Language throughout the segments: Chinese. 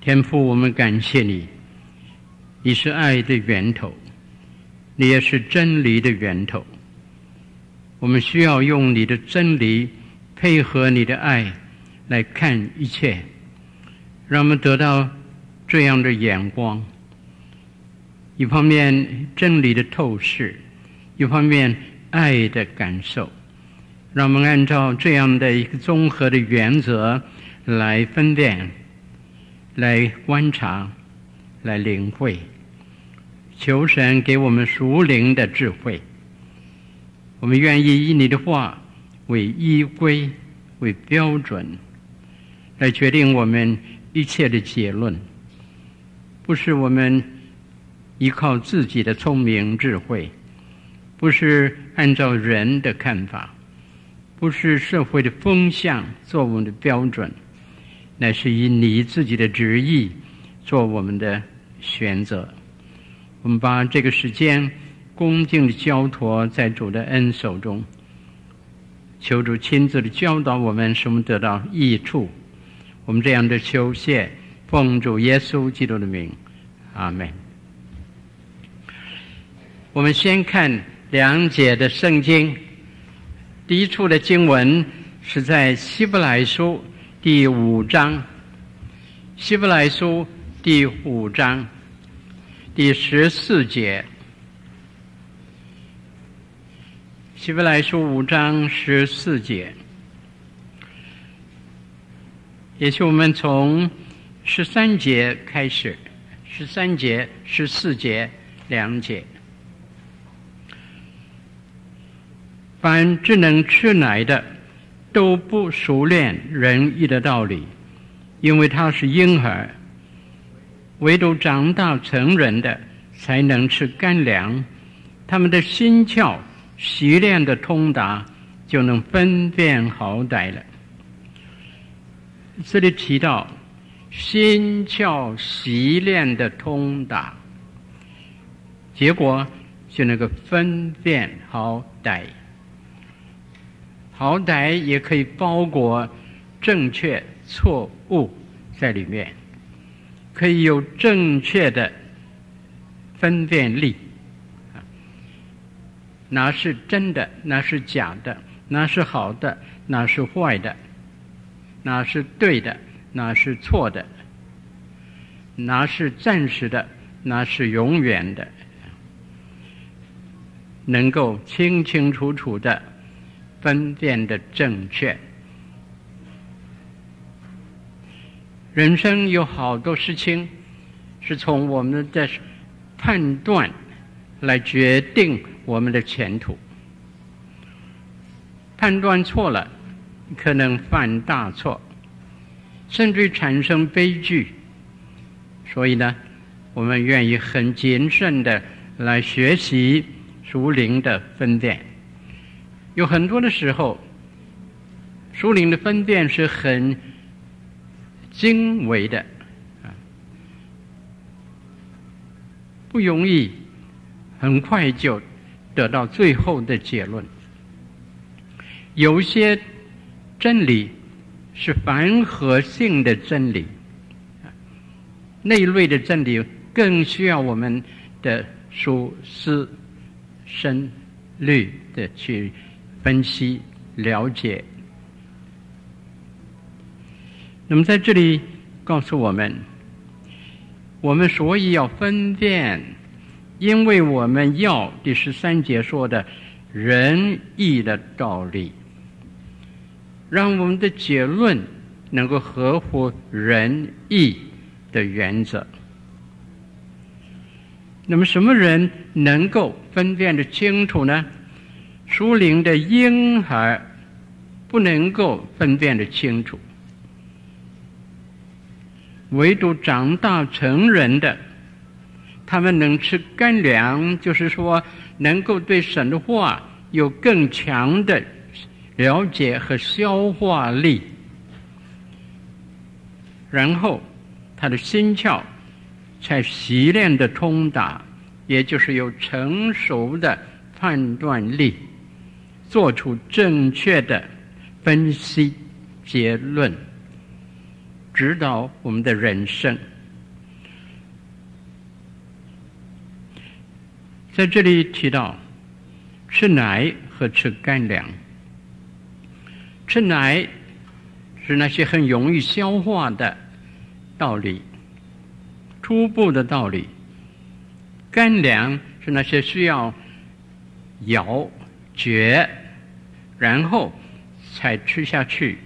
天父，我们感谢你，你是爱的源头，你也是真理的源头。我们需要用你的真理配合你的爱来看一切，让我们得到这样的眼光。一方面真理的透视，一方面爱的感受，让我们按照这样的一个综合的原则来分辨、来观察、来领会。求神给我们属灵的智慧。我们愿意以你的话为依归、为标准，来决定我们一切的结论，不是我们。依靠自己的聪明智慧，不是按照人的看法，不是社会的风向做我们的标准，乃是以你自己的旨意做我们的选择。我们把这个时间恭敬的交托在主的恩手中，求主亲自的教导我们，使我们得到益处。我们这样的求谢，奉主耶稣基督的名，阿门。我们先看两节的圣经，第一处的经文是在希伯来书第五章，希伯来书第五章。第十四节，希伯来书五章十四节，也许我们从十三节开始，十三节、十四节两节。凡只能吃奶的，都不熟练仁义的道理，因为他是婴儿；唯独长大成人的，才能吃干粮。他们的心窍习练的通达，就能分辨好歹了。这里提到心窍习练的通达，结果就能够分辨好歹。好歹也可以包裹正确错误在里面，可以有正确的分辨力，哪是真的，哪是假的，哪是好的，哪是坏的，哪是对的，哪是错的，哪是暂时的，哪是永远的，能够清清楚楚的。分辨的正确。人生有好多事情是从我们的判断来决定我们的前途。判断错了，可能犯大错，甚至产生悲剧。所以呢，我们愿意很谨慎的来学习属灵的分辨。有很多的时候，属灵的分辨是很精微的，啊，不容易很快就得到最后的结论。有些真理是复合性的真理，那一类的真理更需要我们的书思深虑的去。分析、了解。那么在这里告诉我们，我们所以要分辨，因为我们要第十三节说的仁义的道理，让我们的结论能够合乎仁义的原则。那么什么人能够分辨得清楚呢？属灵的婴孩不能够分辨得清楚，唯独长大成人的，他们能吃干粮，就是说能够对神的话有更强的了解和消化力，然后他的心窍才习练的通达，也就是有成熟的判断力。做出正确的分析结论，指导我们的人生。在这里提到吃奶和吃干粮，吃奶是那些很容易消化的道理，初步的道理；干粮是那些需要咬嚼，然后才吃下去，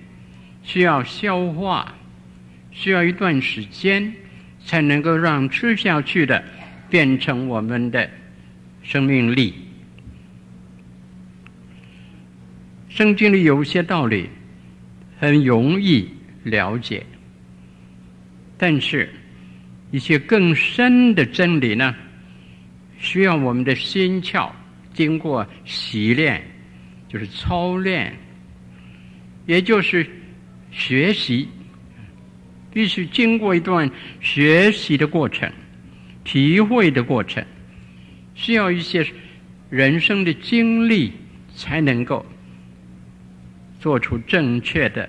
需要消化，需要一段时间才能够让吃下去的变成我们的。生命力，圣经里有些道理很容易了解，但是一些更深的真理呢，需要我们的心窍经过洗练，就是操练，也就是学习，必须经过一段学习的过程，体会的过程。需要一些人生的经历，才能够做出正确的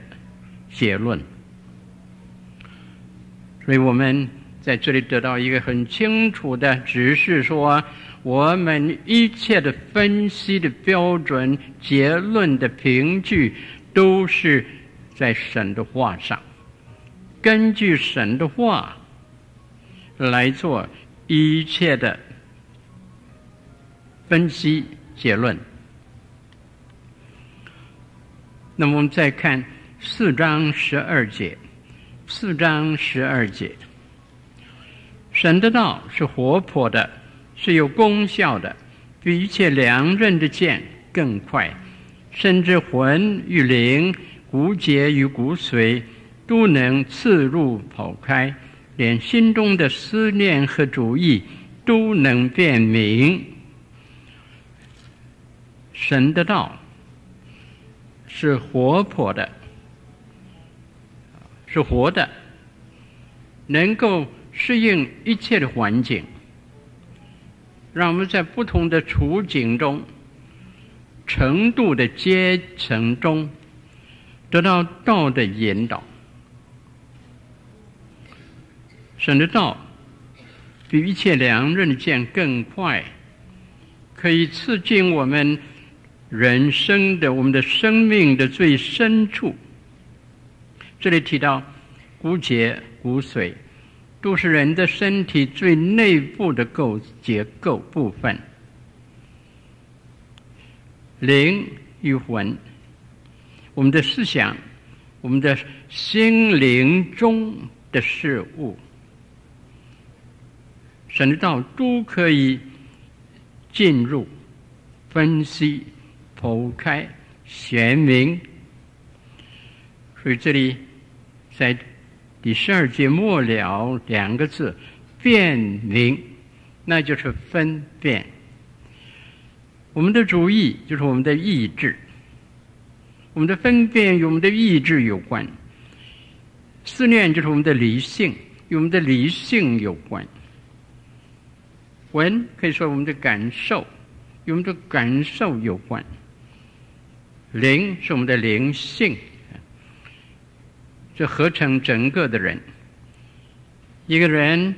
结论。所以我们在这里得到一个很清楚的指示：说，我们一切的分析的标准、结论的凭据，都是在神的话上，根据神的话来做一切的。分析结论。那么我们再看四章十二节，四章十二节，神的道是活泼的，是有功效的，比一切良刃的剑更快，甚至魂与灵、骨节与骨髓都能刺入剖开，连心中的思念和主意都能辨明。神的道是活泼的，是活的，能够适应一切的环境，让我们在不同的处境中、程度的阶层中得到道的引导。神的道比一切良刃剑更快，可以刺进我们。人生的，我们的生命的最深处，这里提到骨节、骨髓，都是人的身体最内部的构结构部分。灵与魂，我们的思想，我们的心灵中的事物，神的道都可以进入分析。剖开显明，所以这里在第十二节末了两个字“辨明”，那就是分辨。我们的主意就是我们的意志，我们的分辨与我们的意志有关；思念就是我们的理性，与我们的理性有关；闻可以说我们的感受，与我们的感受有关。灵是我们的灵性，这合成整个的人。一个人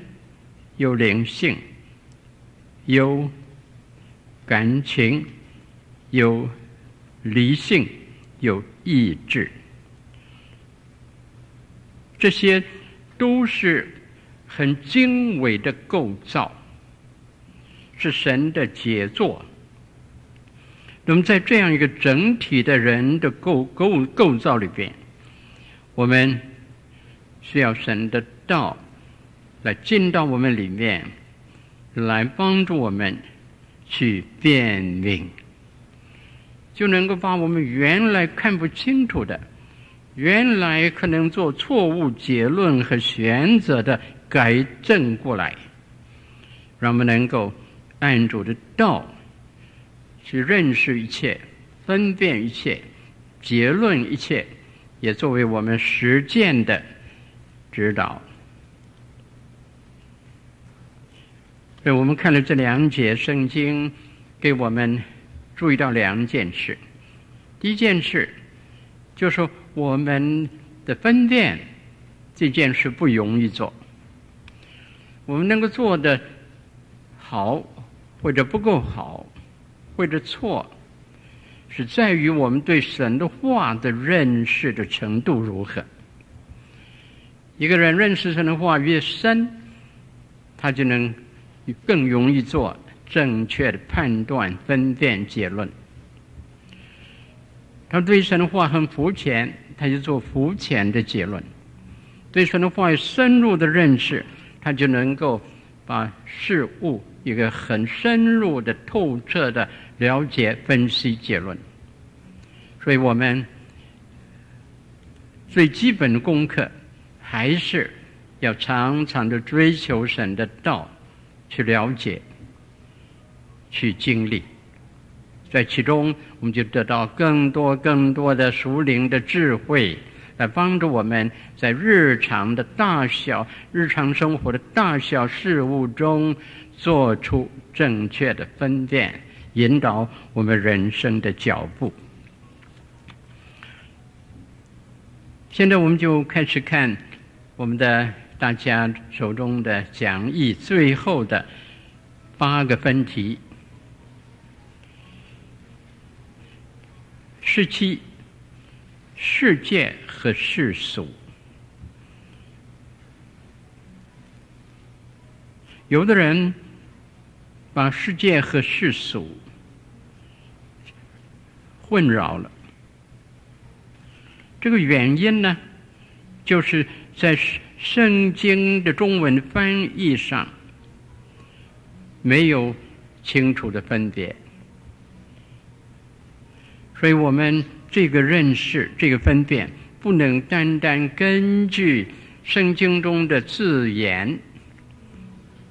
有灵性，有感情，有理性，有意志，这些都是很精微的构造，是神的杰作。那么，在这样一个整体的人的构构构造里边，我们需要神的道来进到我们里面，来帮助我们去辨明，就能够把我们原来看不清楚的、原来可能做错误结论和选择的改正过来，让我们能够按主的道。去认识一切，分辨一切，结论一切，也作为我们实践的指导。所以我们看了这两节圣经，给我们注意到两件事。第一件事，就是我们的分辨这件事不容易做。我们能够做的好，或者不够好，或者错，是在于我们对神的话的认识的程度如何。一个人认识神的话越深，他就能更容易做正确的判断、分辨、结论。他对神的话很肤浅，他就做肤浅的结论；对神的话有深入的认识，他就能够把事物一个很深入的、透彻的了解、分析、结论。所以我们最基本的功课。还是要常常的追求神的道，去了解，去经历，在其中我们就得到更多更多的属灵的智慧，来帮助我们在日常的大小、日常生活的大小事物中，做出正确的分辨，引导我们人生的脚步。现在我们就开始看。我们的大家手中的讲义最后的八个分题：十七，世界和世俗。有的人把世界和世俗混淆了，这个原因呢，就是。在圣经的中文翻译上，没有清楚的分别，所以我们这个认识、这个分辨，不能单单根据圣经中的字眼，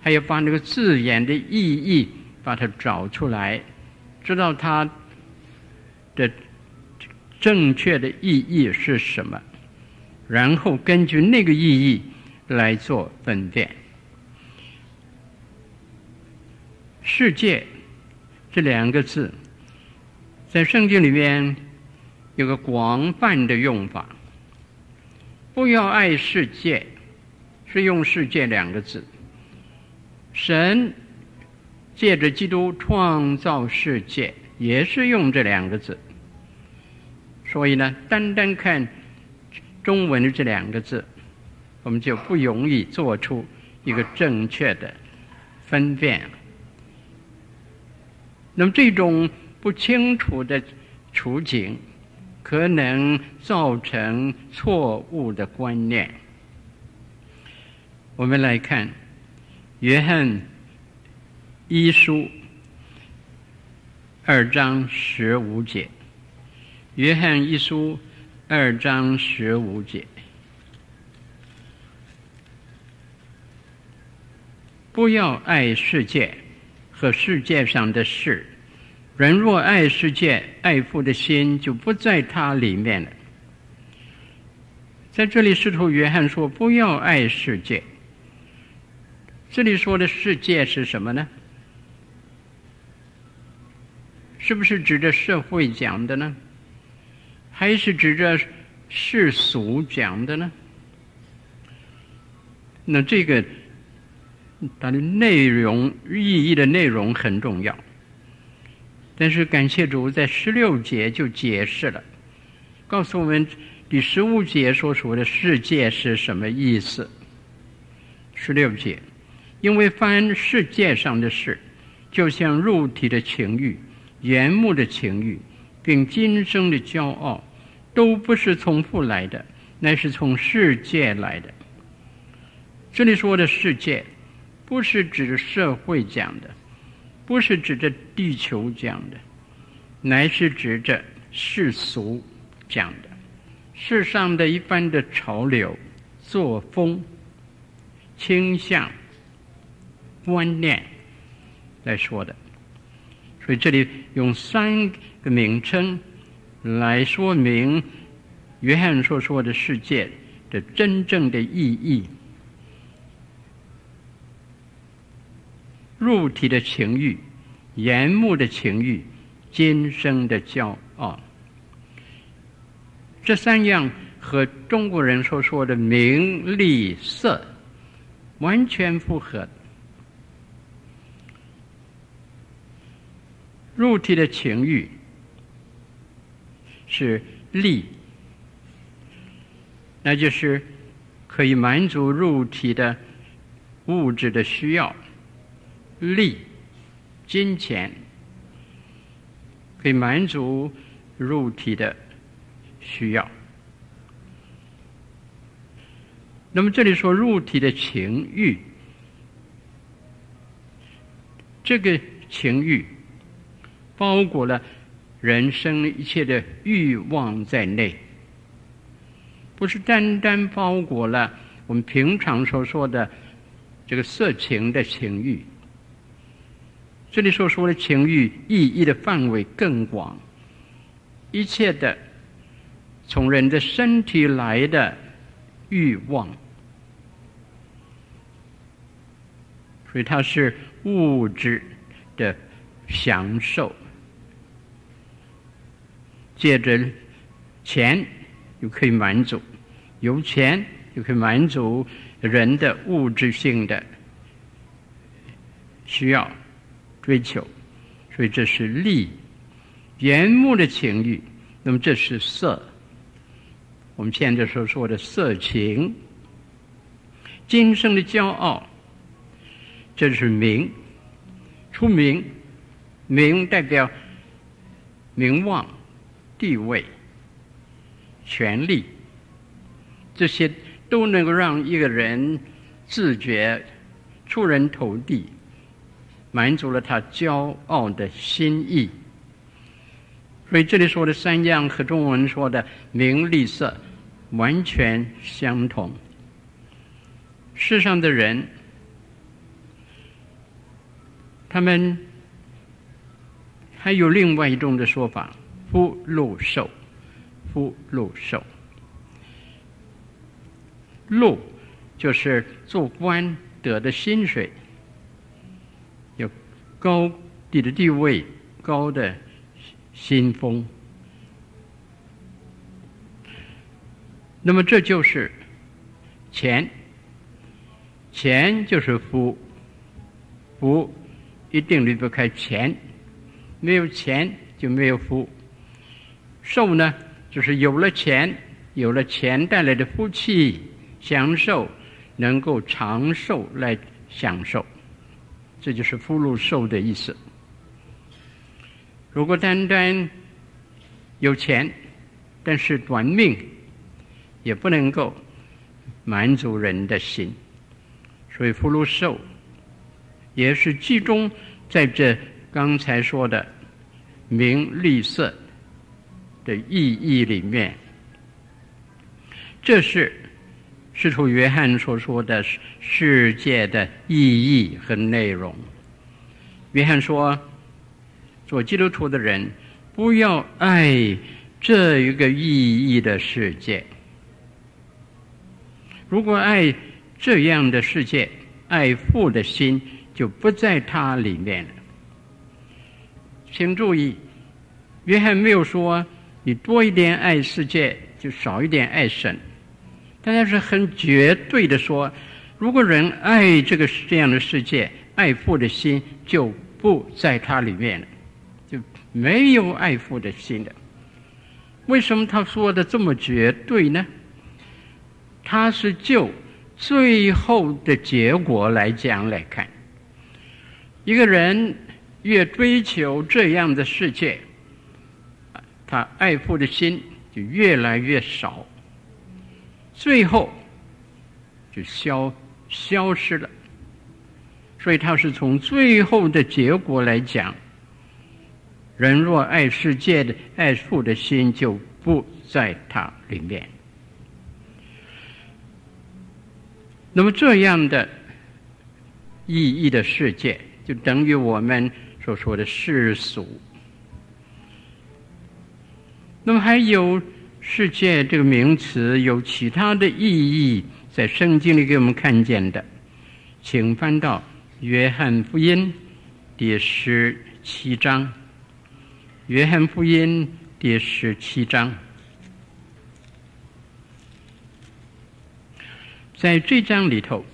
还要把那个字眼的意义把它找出来，知道它的正确的意义是什么。然后根据那个意义来做分辨。世界这两个字，在圣经里面有个广泛的用法。不要爱世界，是用“世界”两个字。神借着基督创造世界，也是用这两个字。所以呢，单单看。中文的这两个字，我们就不容易做出一个正确的分辨。那么这种不清楚的处境，可能造成错误的观念。我们来看《约翰一书》二章十五节，《约翰一书》。二章十五节，不要爱世界和世界上的事。人若爱世界，爱父的心就不在他里面了。在这里，使徒约翰说：“不要爱世界。”这里说的世界是什么呢？是不是指着社会讲的呢？还是指着世俗讲的呢？那这个它的内容意义的内容很重要。但是感谢主，在十六节就解释了，告诉我们第十五节所说的世界是什么意思。十六节，因为凡世界上的事，就像肉体的情欲、眼目的情欲，并今生的骄傲。都不是从父来的，乃是从世界来的。这里说的世界，不是指社会讲的，不是指着地球讲的，乃是指着世俗讲的，世上的一般的潮流、作风、倾向、观念来说的。所以这里用三个名称。来说明约翰所说的世界的真正的意义：肉体的情欲、眼目的情欲、今生的骄傲。这三样和中国人所说的名利色完全符合。肉体的情欲是利，那就是可以满足肉体的物质的需要，利，金钱可以满足肉体的需要。那么这里说肉体的情欲，这个情欲包裹了人生一切的欲望在内，不是单单包裹了我们平常所说的这个色情的情欲。这里所说的情欲意义的范围更广，一切的从人的身体来的欲望。所以它是物质的享受，借着钱就可以满足，有钱就可以满足人的物质性的需要、追求，所以这是利，眼目的情欲。那么这是色，我们现在所说的色情，今生的骄傲。这是名，出名，名代表名望、地位、权力，这些都能够让一个人自觉出人头地，满足了他骄傲的心意。所以这里说的三样和中文说的名利色完全相同。世上的人。他们还有另外一种的说法：福禄寿，福禄寿。禄就是做官得的薪水，有高低的地位，高的薪俸。那么这就是钱，钱就是福，福。一定离不开钱，没有钱就没有福。寿呢，就是有了钱，有了钱带来的福气，享受能够长寿来享受，这就是福禄寿的意思。如果单单有钱，但是短命，也不能够满足人的心，所以福禄寿。也是集中在这刚才说的名利色的意义里面。这是使徒约翰所说的世界的意义和内容。约翰说：“做基督徒的人不要爱这一个意义的世界。如果爱这样的世界，爱父的心。”就不在它里面了。请注意，约翰没有说你多一点爱世界，就少一点爱神。大家是很绝对的说，如果人爱这个这样的世界，爱父的心就不在它里面了，就没有爱父的心的。为什么他说的这么绝对呢？他是就最后的结果来讲来看。一个人越追求这样的世界，他爱父的心就越来越少，最后就消消失了。所以他是从最后的结果来讲，人若爱世界的爱父的心就不在他里面。那么这样的意义的世界。就等于我们所说的世俗。那么还有世界这个名词有其他的意义，在圣经里给我们看见的，请翻到约翰福音第十七章。约翰福音第十七章。在这章里头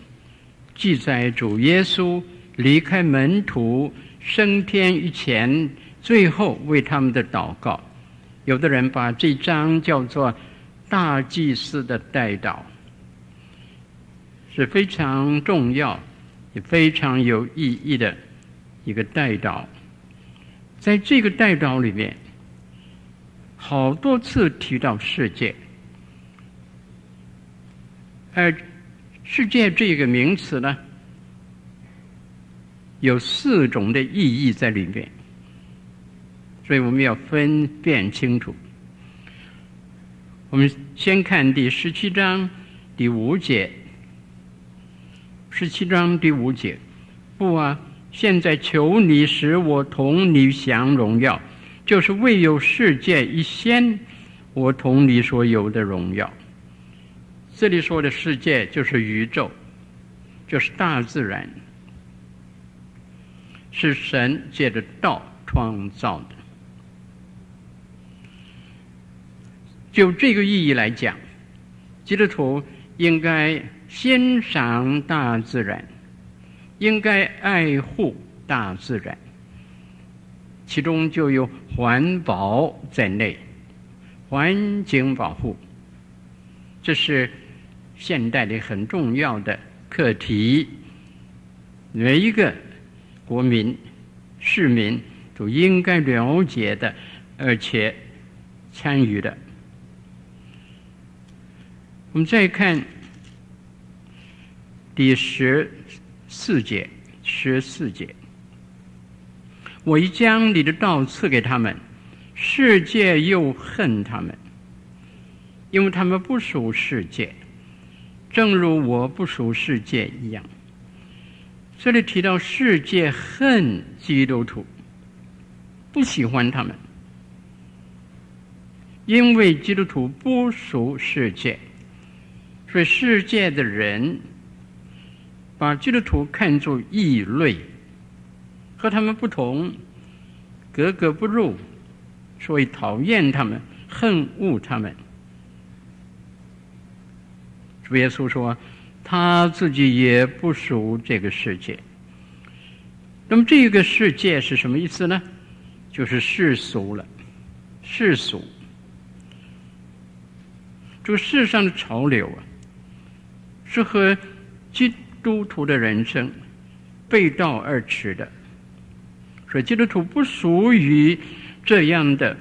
记载主耶稣离开门徒升天以前，最后为他们的祷告。有的人把这章叫做大祭司的代祷，是非常重要也非常有意义的一个代祷。在这个代祷里面，好多次提到世界。而“世界”这个名词呢，有四种的意义在里面，所以我们要分辨清楚。我们先看第十七章第五节。十七章第五节，不啊，现在求你使我同你享荣耀，就是未有世界一先，我同你所有的荣耀。这里说的世界就是宇宙，就是大自然，是神借着道创造的。就这个意义来讲，基督徒应该欣赏大自然，应该爱护大自然，其中就有环保在内，环境保护，这是。现代的很重要的课题，每一个国民、市民都应该了解的，而且参与的。我们再看第十四节，十四节，我已将你的道赐给他们，世界又恨他们，因为他们不属世界。正如我不属世界一样，这里提到世界恨基督徒，不喜欢他们，因为基督徒不属世界，所以世界的人把基督徒看作异类，和他们不同，格格不入，所以讨厌他们，恨恶他们。主耶稣说：“他自己也不属这个世界。那么，这个世界是什么意思呢？就是世俗了，世俗。这个世上的潮流啊，是和基督徒的人生背道而驰的。所以，基督徒不属于这样的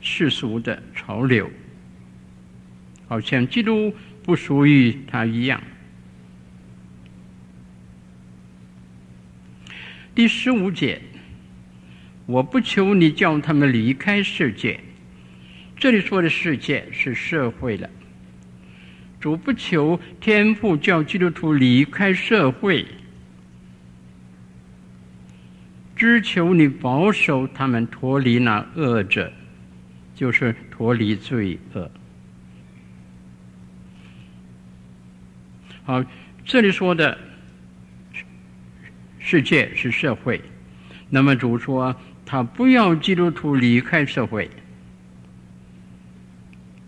世俗的潮流，好像基督。”不属于他一样。第十五节，我不求你叫他们离开世界。这里说的世界是社会了。主不求天父叫基督徒离开社会，只求你保守他们脱离那恶者，就是脱离罪恶。好，这里说的世界是社会，那么主说他不要基督徒离开社会，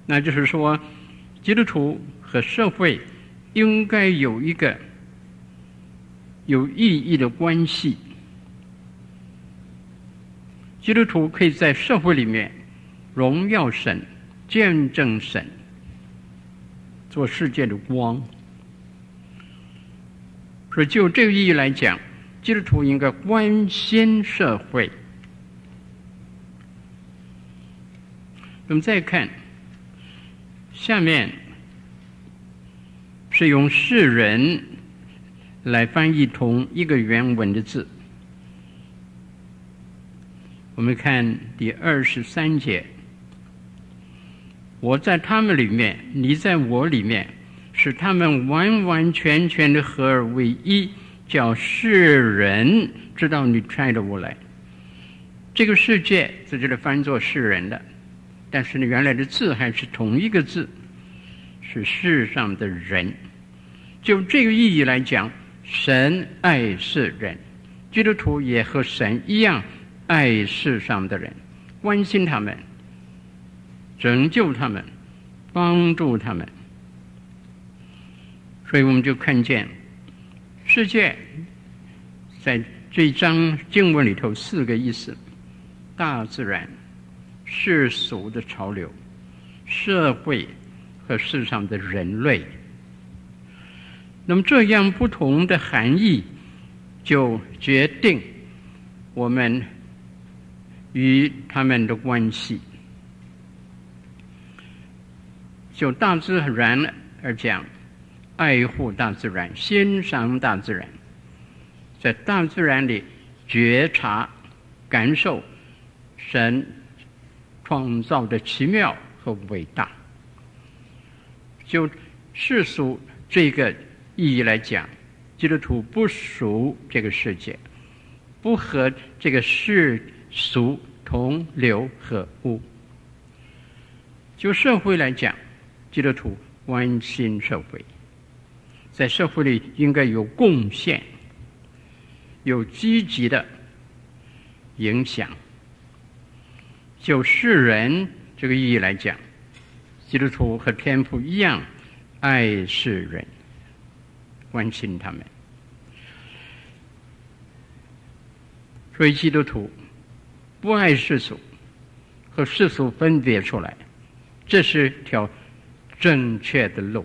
那就是说基督徒和社会应该有一个有意义的关系。基督徒可以在社会里面荣耀神、见证神，做世界的光。所以，就这个意义来讲，基督徒应该关心社会。我们再看下面，是用世人来翻译同一个原文的字。我们看第二十三节：“我在他们里面，你在我里面。”使他们完完全全的合而为一，叫世人知道你差了我来。这个世界在这里翻作世人的，但是呢，原来的字还是同一个字，是世上的人。就这个意义来讲，神爱世人，基督徒也和神一样爱世上的人，关心他们，拯救他们，帮助他们。所以我们就看见世界在这一章经文里头四个意思：大自然、世俗的潮流、社会和世上的人类。那么这样不同的含义，就决定我们与他们的关系。就大自然而讲，爱护大自然，欣赏大自然，在大自然里觉察、感受神创造的奇妙和伟大。就世俗这个。意义来讲，基督徒不属这个世界，不和这个世俗同流合污。就社会来讲，基督徒关心社会，在社会里应该有贡献，有积极的影响。就世人这个意义来讲，基督徒和天父一样爱世人。关心他们，所以基督徒不爱世俗，和世俗分别出来，这是条正确的路。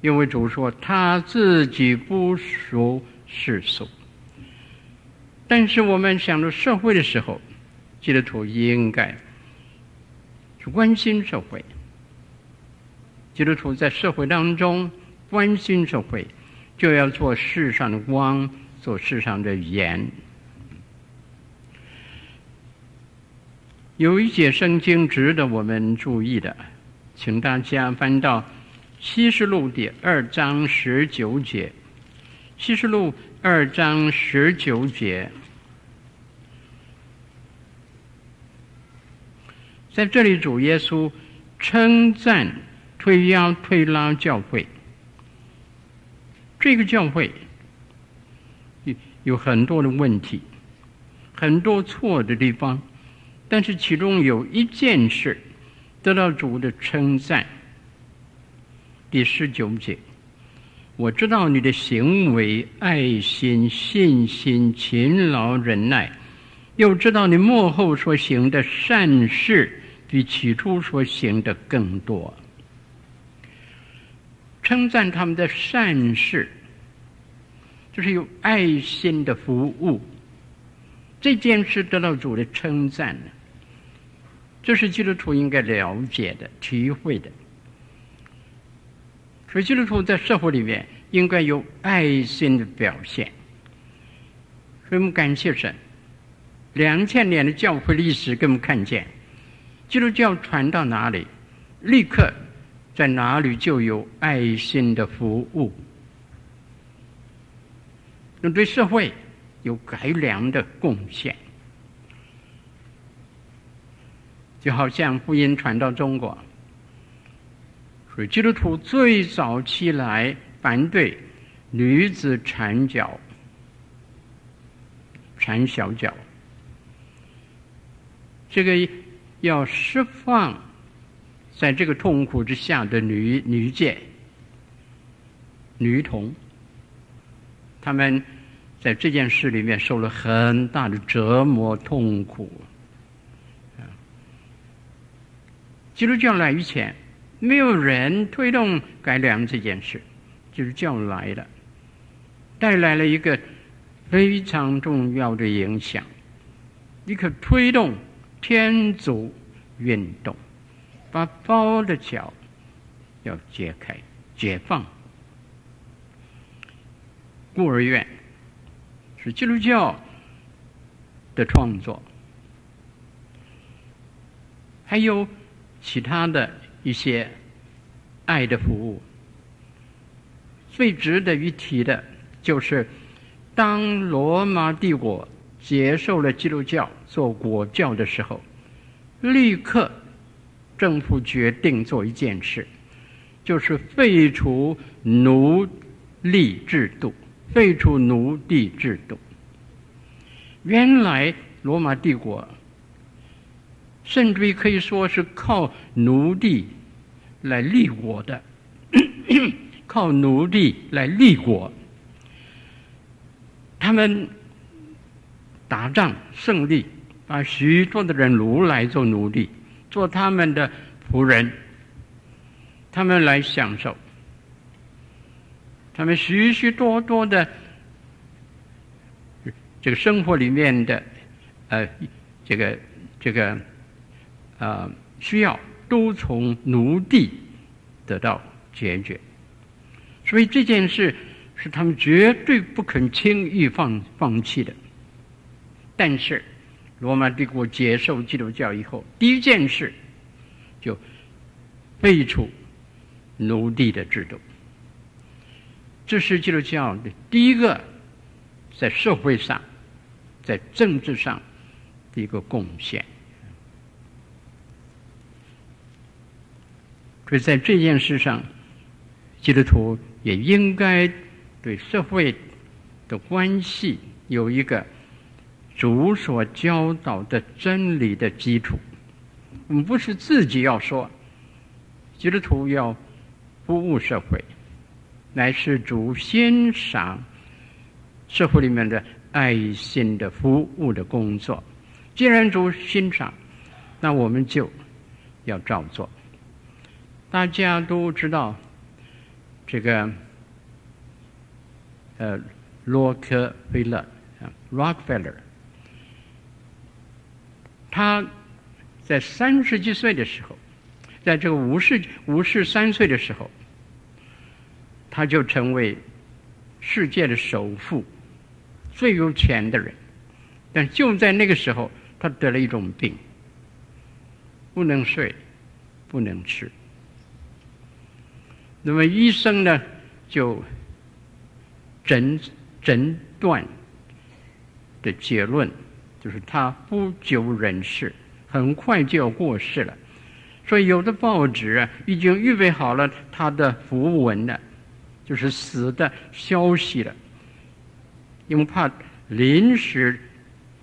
因为主说他自己不属世俗，但是我们想到社会的时候，基督徒应该去关心社会。基督徒在社会当中关心社会。就要做世上的光，做世上的盐。有一节圣经值得我们注意的，请大家翻到启示录第二章十九节。启示录二章十九节，在这里主耶稣称赞推压推拉教会。这个教会有有很多的问题，很多错的地方，但是其中有一件事得到主的称赞。第十九节，我知道你的行为、爱心、信心、勤劳、忍耐，又知道你幕后所行的善事比起初所行的更多。称赞他们的善事，就是有爱心的服务。这件事得到主的称赞，这是基督徒应该了解的、体会的。所以，基督徒在社会里面应该有爱心的表现。所以我们感谢神，两千年的教会历史给我们看见，基督教传到哪里，立刻。在哪里就有爱心的服务，那对社会有改良的贡献，就好像福音传到中国，所以基督徒最早期来反对女子缠脚、缠小脚，这个要释放。在这个痛苦之下的女女界、女童，他们在这件事里面受了很大的折磨、痛苦。基督教来以前，没有人推动改良这件事，基督教来了，带来了一个非常重要的影响，一个推动天主运动。把包的脚要解开、解放。孤儿院是基督教的创作，还有其他的一些爱的服务。最值得一提的就是，当罗马帝国接受了基督教做国教的时候，立刻。政府决定做一件事，就是废除奴隶制度，废除奴隶制度。原来罗马帝国，甚至于可以说是靠奴隶来立国的，靠奴隶来立国。他们打仗胜利，把许多的人掳来做奴隶，做他们的仆人。他们来享受，他们许许多多的这个生活里面的呃这个这个呃需要，都从奴隶得到解决。所以这件事是他们绝对不肯轻易放放弃的。但是，罗马帝国接受基督教以后，第一件事就废除奴隶的制度。这是基督教的第一个在社会上、在政治上的一个贡献。所以在这件事上，基督徒。也应该对社会的关系有一个主所教导的真理的基础。我们不是自己要说，基督徒要服务社会，乃是主欣赏社会里面的爱心的服务的工作。既然主欣赏，那我们就要照做。大家都知道。这个，呃，洛克菲勒啊，Rockefeller，他在三十几岁的时候，在这个五十五十三岁的时候，他就成为世界的首富，最有钱的人。但就在那个时候，他得了一种病，不能睡，不能吃。那么医生呢，就诊诊断的结论就是他不久人世，很快就要过世了。所以有的报纸啊，已经预备好了他的訃文了，就是死的消息了。因为怕临时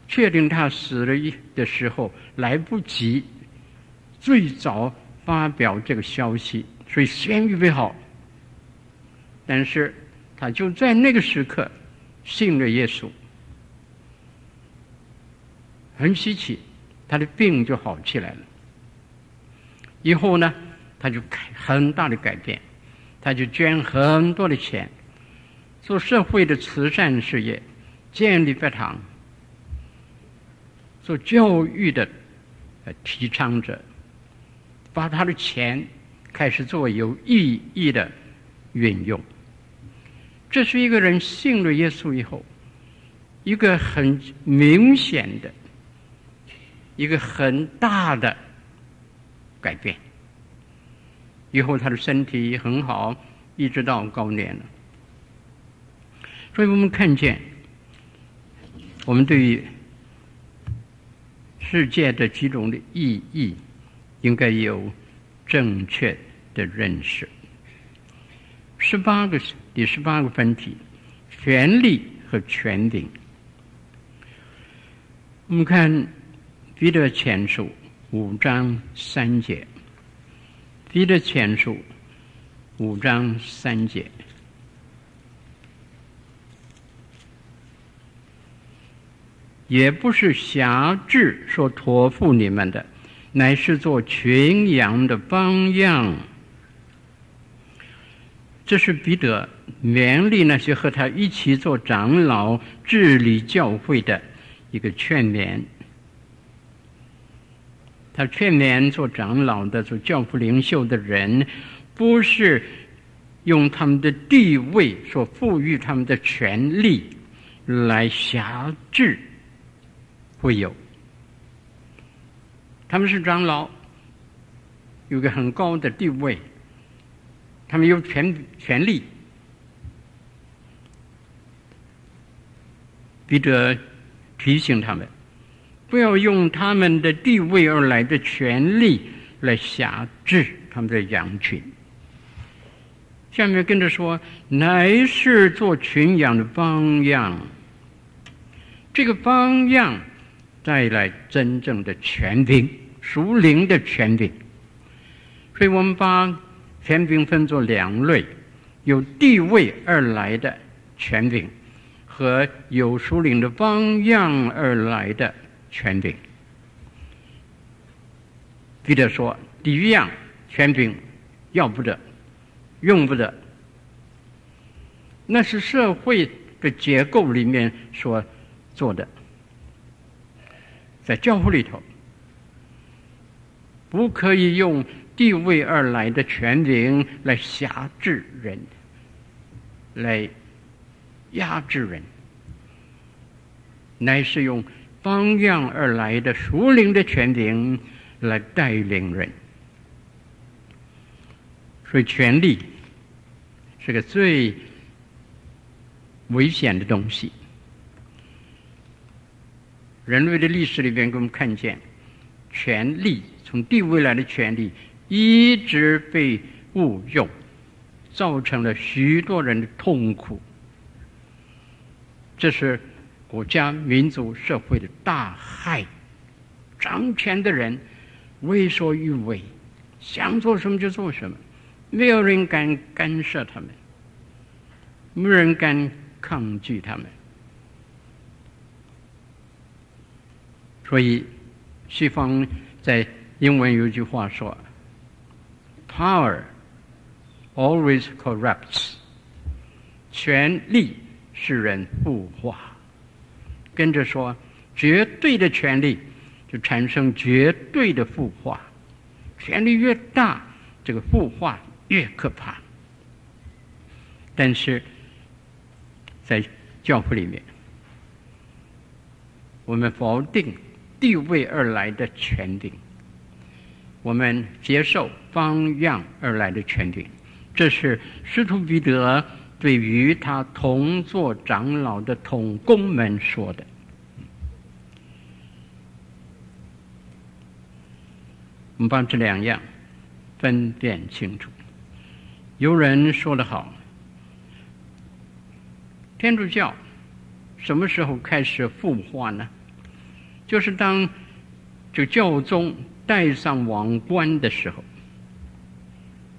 确定他死了的时候来不及最早发表这个消息。所以先预备好，但是他就在那个时刻信了耶稣，很稀奇，他的病就好起来了。以后呢，他就很大的改变，他就捐很多的钱，做社会的慈善事业，建立佛堂，做教育的呃提倡者，把他的钱。开始做有意义的运用，这是一个人信了耶稣以后，一个很明显的、一个很大的改变。以后他的身体很好，一直到高年了。所以我们看见，我们对于世界的几种的意义，应该有正确的认识，十八个第十八个分题，权力和权柄。我们看彼得前书五章三节，彼得前书五章三节，也不是辖制所托付你们的，乃是做群羊的榜样。这是彼得勉励那些和他一起做长老、治理教会的一个劝勉。他劝勉做长老的、做教父领袖的人，不是用他们的地位所赋予他们的权力来辖制会有。他们是长老，有个很高的地位。他们有权权力，彼得提醒他们，不要用他们的地位而来的权力来辖制他们的羊群。下面跟着说，乃是做群羊的榜样。这个榜样带来真正的权柄，属灵的权柄。所以我们把。权柄分作两类，有地位而来的权柄，和有属灵的榜样而来的权柄。彼得说：“第一样权柄要不得，用不得。那是社会的结构里面所做的，在教会里头，不可以用地位而来的权柄来辖制人，来压制人，乃是用方样而来的属灵的权柄。”来带领人，所以权力是个最危险的东西。人类的历史里边，给我们看见，权力从地位来的权力一直被误用，造成了许多人的痛苦。这是国家、民族、社会的大害。掌权的人。为所欲为，想做什么就做什么，没有人敢干涉他们，没人敢抗拒他们。所以，西方在英文有一句话说：“Power always corrupts。”权力使人腐化。跟着说，绝对的权力。就产生绝对的腐化，权力越大，这个腐化越可怕。但是，在教会里面，我们否定地位而来的权柄，我们接受方样而来的权柄。这是使徒彼得对于他同作长老的同工们说的。我们把这两样分辨清楚。有人说得好，天主教什么时候开始腐化呢？就是当就教宗戴上王冠的时候，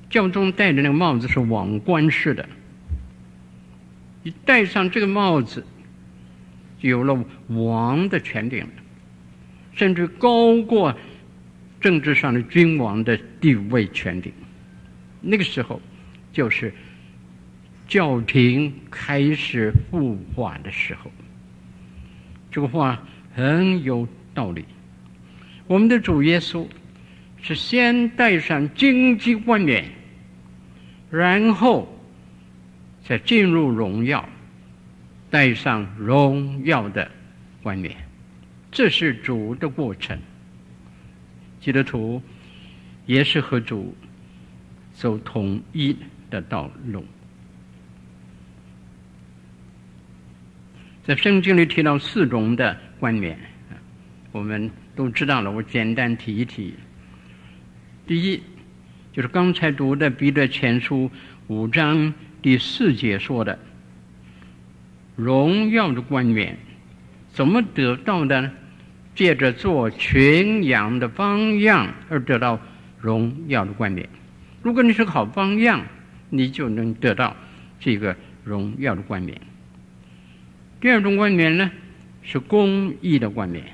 教宗戴的那个帽子是王冠式的，一戴上这个帽子，就有了王的权柄，甚至高过。政治上的君王的地位权柄，那个时候就是教廷开始腐化的时候。这个话很有道理。我们的主耶稣是先戴上荆棘冠冕，然后在进入荣耀，戴上荣耀的冠冕，这是主的过程。基督徒也是和主走统一的道路。在圣经里提到四种的冠冕，我们都知道了。我简单提一提。第一，就是刚才读的彼得前书五章第四节说的：“荣耀的冠冕，怎么得到的呢？”借着做群羊的榜样而得到荣耀的冠冕。如果你是个好榜样，你就能得到这个荣耀的冠冕。第二种冠冕呢，是公义的冠冕。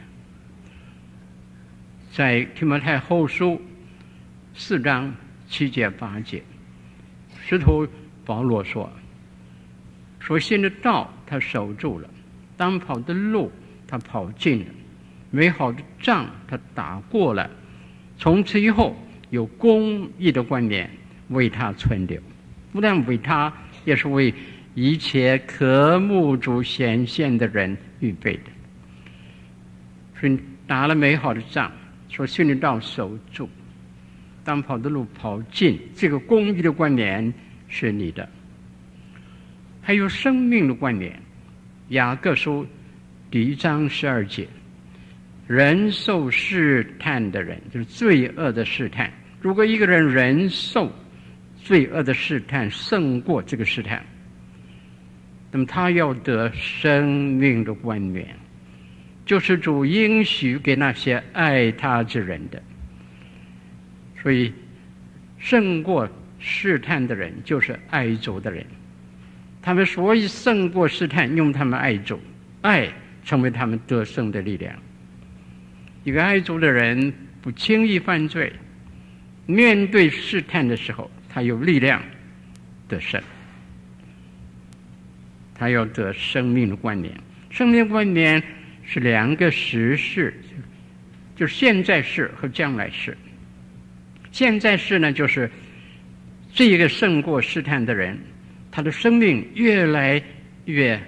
在提摩太后书四章七节八节，使徒保罗说：“所信的道他守住了，当跑的路他跑尽了。”美好的仗他打过了，从此以后有公义的观念为他存留，不但为他，也是为一切渴慕主显现的人预备的。所以打了美好的仗，所信的道守住，当跑的路跑尽，这个公益的观念是你的。还有生命的冠冕，雅各书第一章十二节。人受试探的人，就是罪恶的试探。如果一个人忍受罪恶的试探，胜过这个试探，那么他要得生命的冠冕，就是主应许给那些爱他之人的。所以，胜过试探的人，就是爱主的人。他们所以胜过试探，用他们爱主，爱成为他们得胜的力量。一个爱主的人不轻易犯罪，面对试探的时候，他有力量得胜。他要得生命的冠冕，生命的冠冕是两个时事，就是现在式和将来式。现在式呢，就是这一个胜过试探的人，他的生命越来越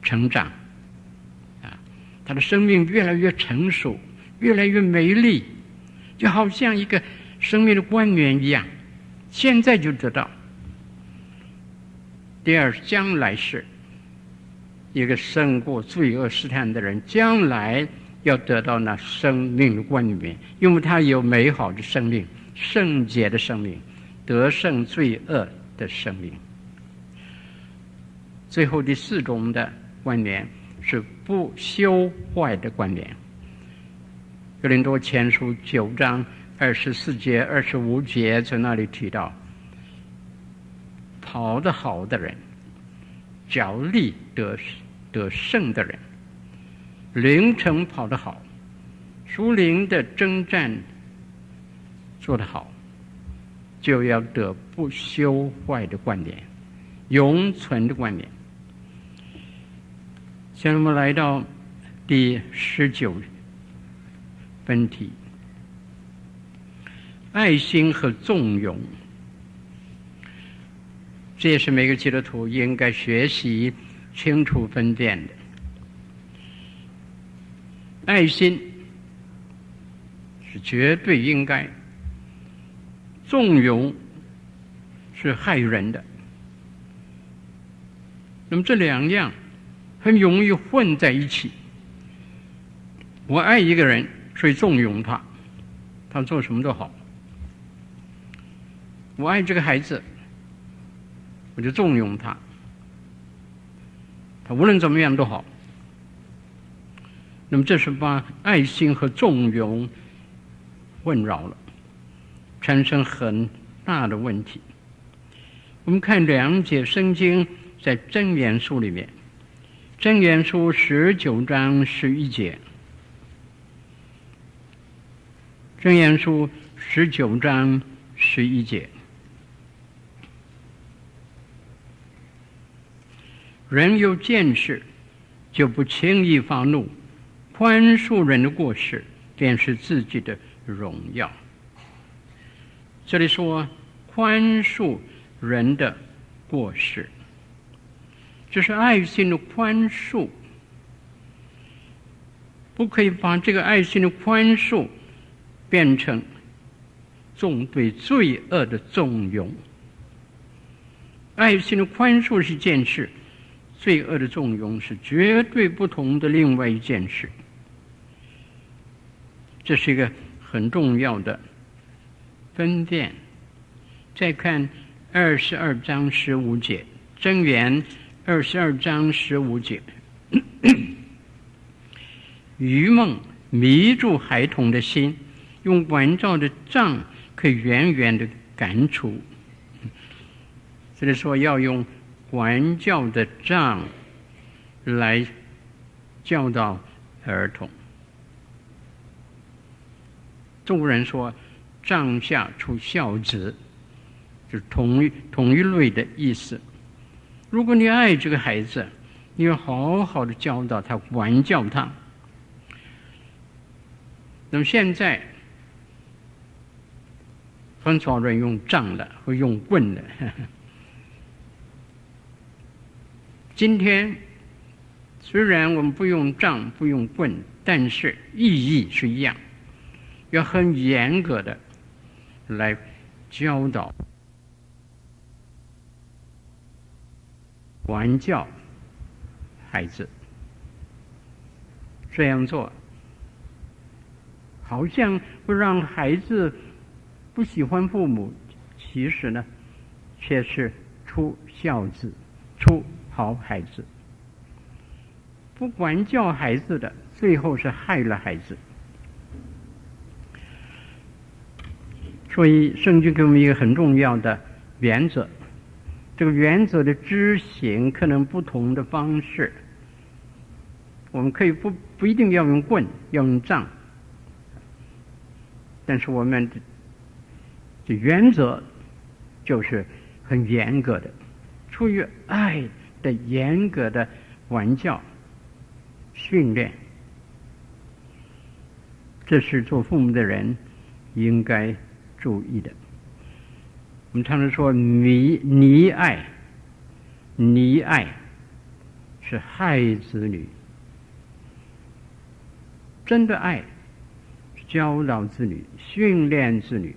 成长，啊，他的生命越来越成熟，越来越美丽，就好像一个生命的官员一样，现在就得到。第二，将来是一个胜过罪恶试探的人，将来要得到那生命的冠冕，因为他有美好的生命、圣洁的生命、得胜罪恶的生命。最后第四种的关联是不修坏的关联。格林多前书九章二十四节、二十五节在那里提到。跑得好的人，脚力得得胜的人，灵程跑得好，属灵的征战做得好，就要得不修坏的观点，永存的观点。现在我们来到第十九分题：爱心和纵容。这也是每个基督徒应该学习清楚分辨的。爱心是绝对应该，纵容是害人的。那么这两样很容易混在一起。我爱一个人，所以纵容他，他做什么都好。我爱这个孩子。我就纵容他，他无论怎么样都好。那么这是把爱心和纵容混淆了，产生很大的问题。我们看两节圣经在箴言书里面，箴言书十九章十一节，箴言书十九章十一节。人有见识，就不轻易发怒；宽恕人的过失，便是自己的荣耀。这里说宽恕人的过失，这是爱心的宽恕，不可以把这个爱心的宽恕变成纵对罪恶的纵容。爱心的宽恕是一件事。罪恶的纵容是绝对不同的另外一件事，这是一个很重要的分辨。再看二十二章十五节，真言二十二章十五节，愚梦迷住孩童的心，用管教的杖可以远远的赶出。这里说要用。管教的杖来教导儿童。中国人说“帐下出孝子”，就是同一同一类的意思。如果你爱这个孩子，你要好好的教导他，管教他。那么现在很少人用杖的，会用棍的。今天虽然我们不用杖，不用棍，但是意义是一样，要很严格的来教导、管教孩子。这样做好像会让孩子不喜欢父母，其实呢，却是出孝子，出。好孩子，不管教孩子的，最后是害了孩子。所以圣经给我们一个很重要的原则，这个原则的执行可能不同的方式。我们可以不不一定要用棍，要用杖，但是我们的原则就是很严格的，出于爱的严格的管教训练，这是做父母的人应该注意的。我们常常说溺溺爱，溺爱是害子女。真的爱，教导子女，训练子女，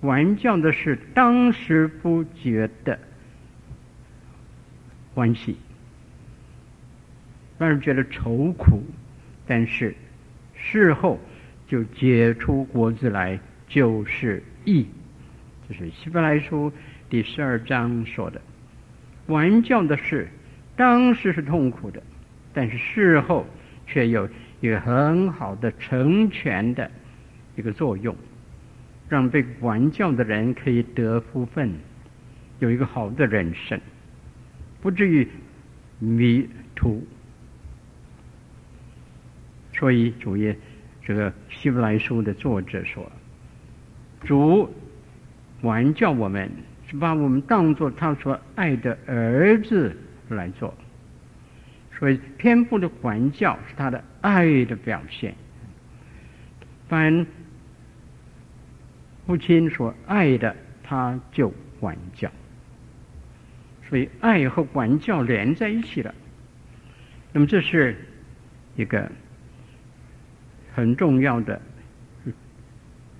管教的是当时不觉得欢喜，让人觉得愁苦，但是事后就结出果子来，就是义。这是希伯来书第十二章说的，管教的事当时是痛苦的，但是事后却有。一个很好的成全的一个作用，让被管教的人可以得福分，有一个好的人生，不至于迷途。所以主耶这个希伯来书的作者说，主管教我们是把我们当作他所爱的儿子来做。所以，天父的管教是他的爱的表现。凡父亲所爱的，他就管教。所以，爱和管教连在一起了。那么，这是一个很重要的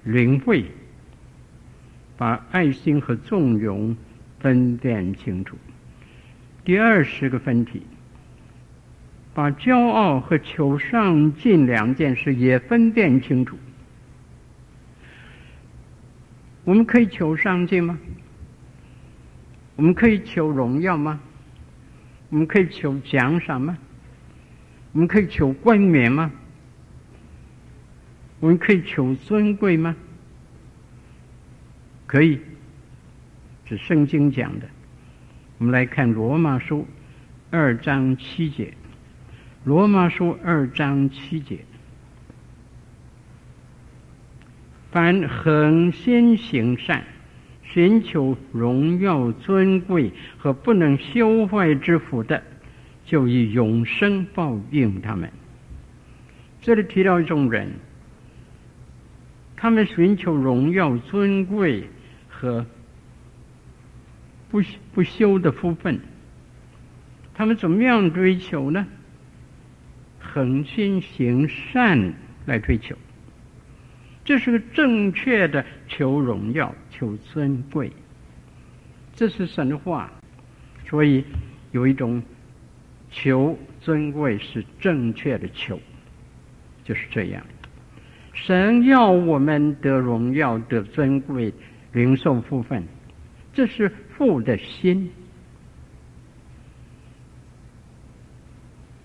领会，把爱心和纵容分辨清楚。第二十个分题。把骄傲和求上进两件事也分辨清楚。我们可以求上进吗？我们可以求荣耀吗？我们可以求奖赏吗？我们可以求冠冕吗？我们可以求尊贵吗？可以，是圣经讲的。我们来看罗马书二章七节。罗马书二章七节：凡恒心行善、寻求荣耀尊贵和不能修坏之福的，就以永生报应他们。这里提到一种人，他们寻求荣耀尊贵和不不休的福分，他们怎么样追求呢？恒心行善来追求，这是个正确的求荣耀、求尊贵，这是神话。所以有一种求尊贵是正确的求，就是这样。神要我们得荣耀、得尊贵、灵受福分，这是父的心。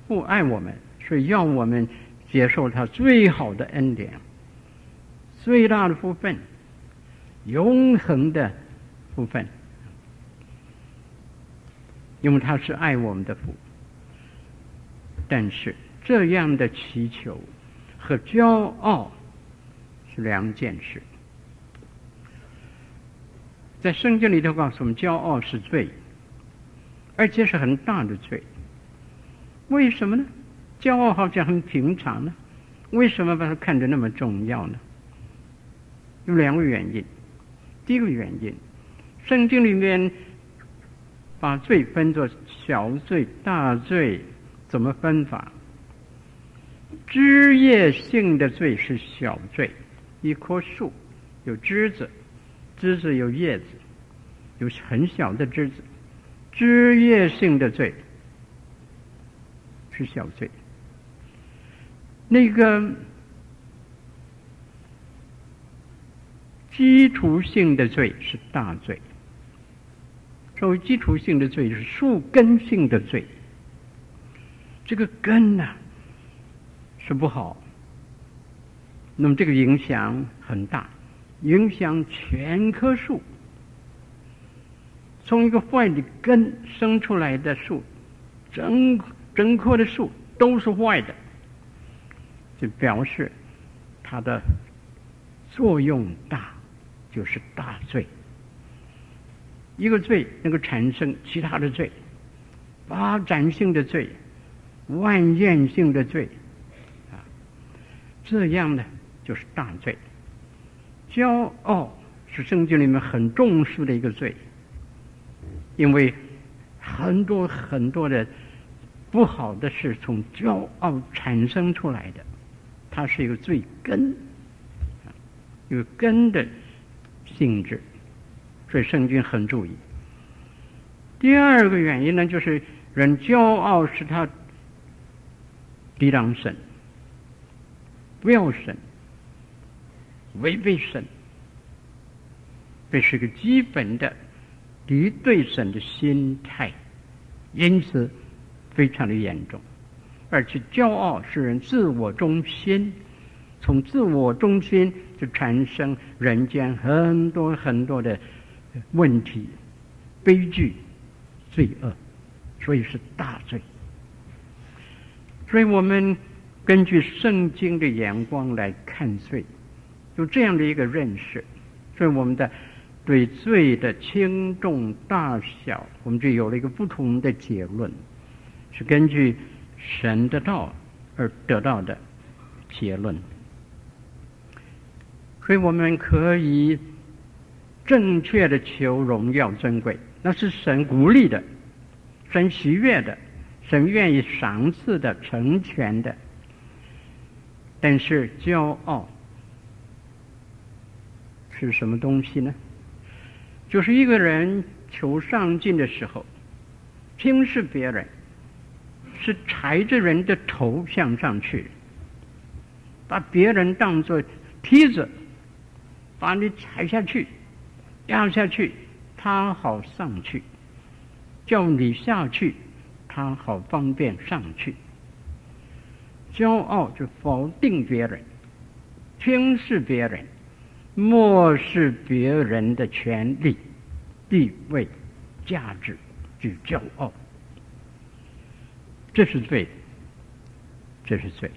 父爱我们。所以要我们接受他最好的恩典，最大的福分，永恒的福分，因为他是爱我们的父。但是这样的祈求和骄傲是两件事。在圣经里头告诉我们，骄傲是罪，而且是很大的罪。为什么呢？骄傲好像很平常呢，为什么把它看得那么重要呢？有两个原因。第一个原因，圣经里面把罪分作小罪、大罪，怎么分法？枝叶性的罪是小罪，一棵树有枝子，枝子有叶子，有很小的枝子，枝叶性的罪是小罪。那个基础性的罪是大罪，所谓基础性的罪是树根性的罪。这个根呢、是不好，那么这个影响很大，影响全棵树。从一个坏的根生出来的树，整整棵的树都是坏的，就表示它的作用大，就是大罪。一个罪能够产生其他的罪，发展性的罪，蔓延性的罪，啊，这样呢就是大罪。骄傲是圣经里面很重视的一个罪。因为很多很多的不好的事从骄傲产生出来的，它是一个罪根，有根的性质，所以圣经很注意。第二个原因呢，就是人骄傲使他抵挡神，不要神，违背神，这是个基本的。敌对神的心态，因此非常的严重，而且骄傲使人自我中心，从自我中心就产生人间很多很多的问题、悲剧、罪恶，所以是大罪。所以我们根据圣经的眼光来看罪，有这样的一个认识，所以我们的。对罪的轻重大小，我们就有了一个不同的结论，是根据神的道而得到的结论。所以我们可以正确的求荣耀尊贵，那是神鼓励的，神喜悦的，神愿意赏赐的，成全的。但是骄傲是什么东西呢？就是一个人求上进的时候，轻视别人，是踩着人的头向上去，把别人当作梯子，把你踩下去，压下去，他好上去；叫你下去，他好方便上去。骄傲就否定别人，轻视别人。漠视别人的权利、地位、价值，与骄傲，这是罪，这是罪。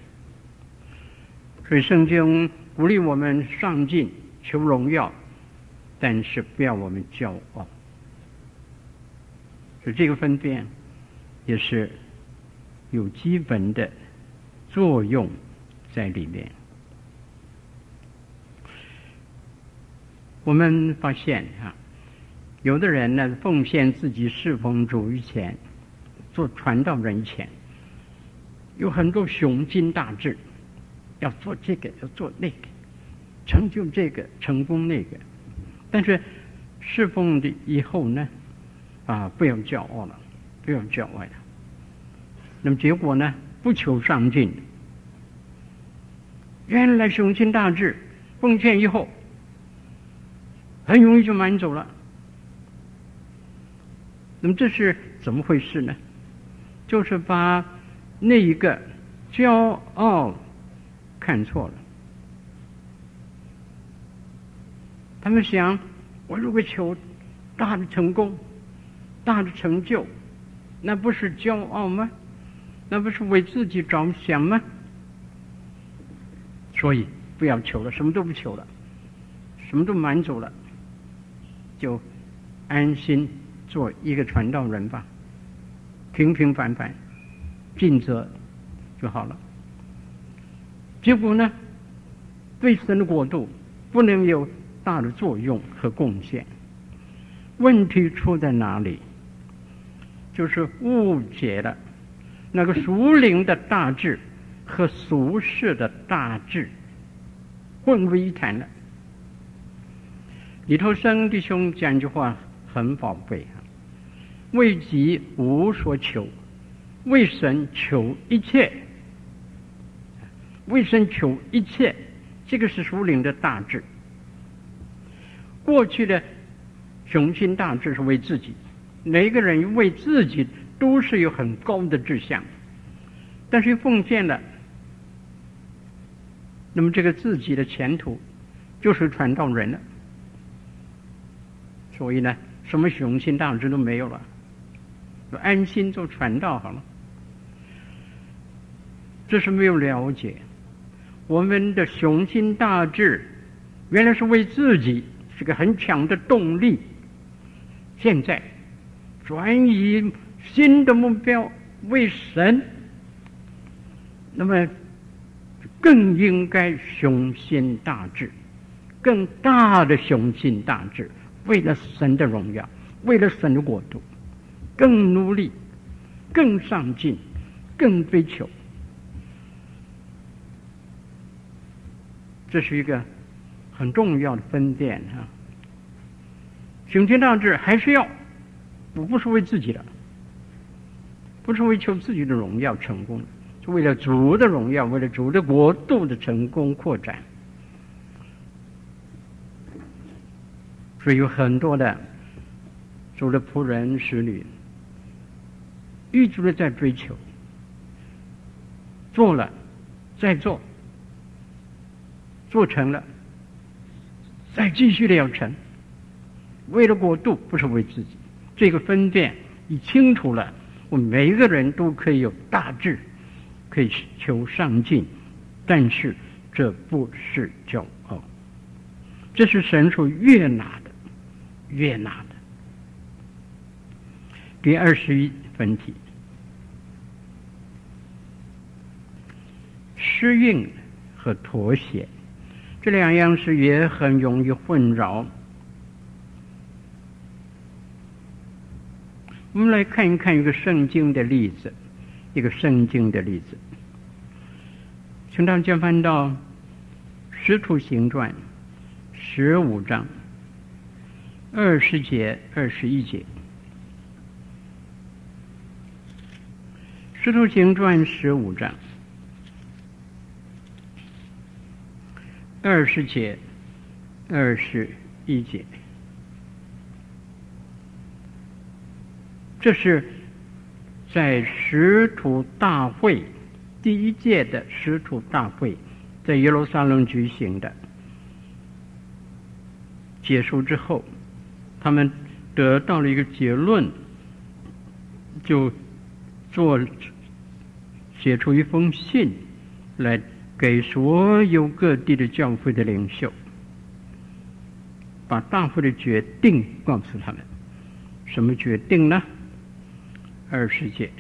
所以圣经鼓励我们上进、求荣耀，但是不要我们骄傲。所以这个分辨也是有基本的作用在里面。我们发现啊，有的人呢，奉献自己侍奉主以前，做传道人前，有很多雄心大志，要做这个，要做那个，成就这个，成功那个。但是侍奉的以后呢，啊，不要骄傲了，不要骄傲了。那么结果呢，不求上进。原来雄心大志，奉献以后。很容易就满足了。那么这是怎么回事呢？就是把那一个骄傲看错了。他们想，我如果求大的成功、大的成就，那不是骄傲吗？那不是为自己着想吗？所以不要求了，什么都不求了，什么都满足了。就安心做一个传道人吧，平平凡凡，尽责就好了。结果呢，对神的国度不能有大的作用和贡献。问题出在哪里？就是误解了那个属灵的大志和俗世的大志混为一谈了。里头生弟兄讲一句话很宝贵啊，为己无所求，为神求一切，为神求一切，这个是属灵的大志。过去的雄心大志是为自己，每一个人为自己都是有很高的志向，但是奉献了，那么这个自己的前途就是传道人了。所以呢，什么雄心大志都没有了，就安心做传道好了。这是没有了解我们的雄心大志，原来是为自己，是个很强的动力。现在转移新的目标为神，那么更应该雄心大志，更大的雄心大志。为了神的荣耀，为了神的国度，更努力，更上进，更追求。这是一个很重要的分辨啊！雄心大志还是要，不不是为自己的，不是为求自己的荣耀成功，是为了主的荣耀，为了主的国度的成功扩展。所以有很多的主的仆人、使女，一直的在追求，做了，再做，做成了，再继续的要成，为了过度，不是为自己。这个分辨一清楚了，我们每一个人都可以有大志，可以求上进，但是这不是骄傲，这是神所悦纳。悦纳的。第二十一分题，适应和妥协这两样事也很容易混淆。我们来看一看一个圣经的例子，一个圣经的例子，请大家翻到《使徒行传》十五章。二十节、二十一节，《使徒行传》十五章，二十节、二十一节，这是在使徒大会第一届的使徒大会，在耶路撒冷举行的，结束之后。他们得到了一个结论，就做写出一封信来给所有各地的教会的领袖，把大会的决定告诉他们。什么决定呢？二十节，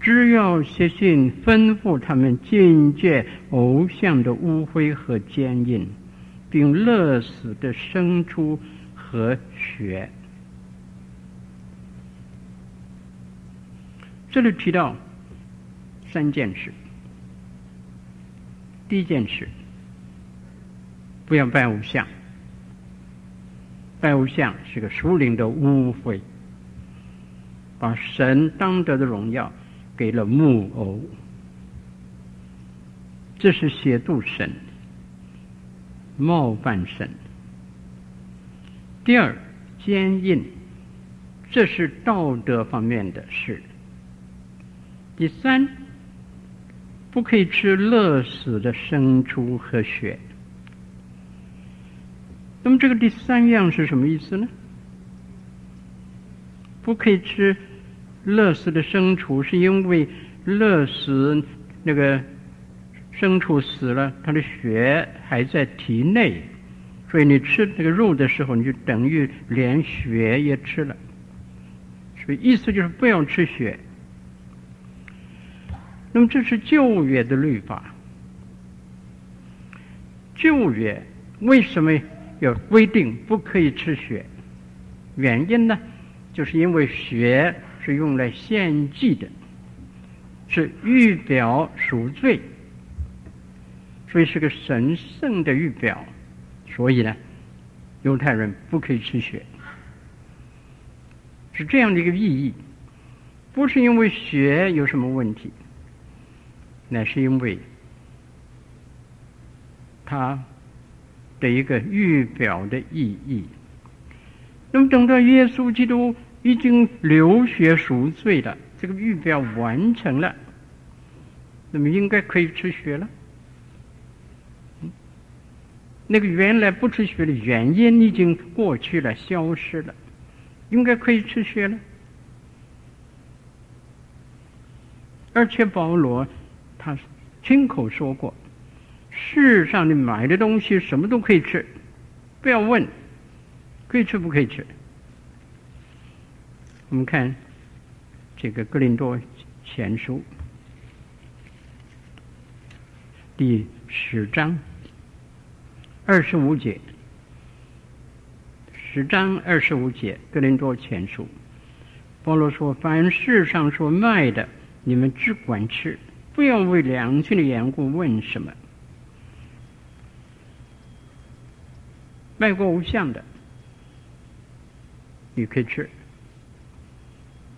只要写信吩咐他们禁戒偶像的污秽和奸淫，并勒死的牲畜。和学，这里提到三件事。第一件事，不要拜偶像，拜偶像是个属灵的污秽，把神当得的荣耀给了木偶，这是亵渎神，冒犯神。第二，坚硬，这是道德方面的事。第三，不可以吃勒死的牲畜和血。那么这个第三样是什么意思呢？不可以吃勒死的牲畜，是因为勒死那个牲畜死了，它的血还在体内。所以你吃这个肉的时候，你就等于连血也吃了。所以意思就是不要吃血。那么这是旧约的律法。旧约为什么要规定不可以吃血？原因呢，就是因为血是用来献祭的，是预表赎罪，所以是个神圣的预表。所以呢，犹太人不可以吃血，是这样的一个意义，不是因为血有什么问题，乃是因为它的一个预表的意义。那么等到耶稣基督已经流血赎罪了，这个预表完成了，那么应该可以吃血了。那个原来不吃血的原因已经过去了，消失了，应该可以吃血了。而且保罗他亲口说过，世上你买的东西什么都可以吃，不要问，可以吃不可以吃。我们看这个格林多前书第十章二十五节，十章二十五节，格林多前书，保罗说：“凡世上所卖的。”你们只管吃，不要为良心的缘故问什么。卖过无相的，你可以吃，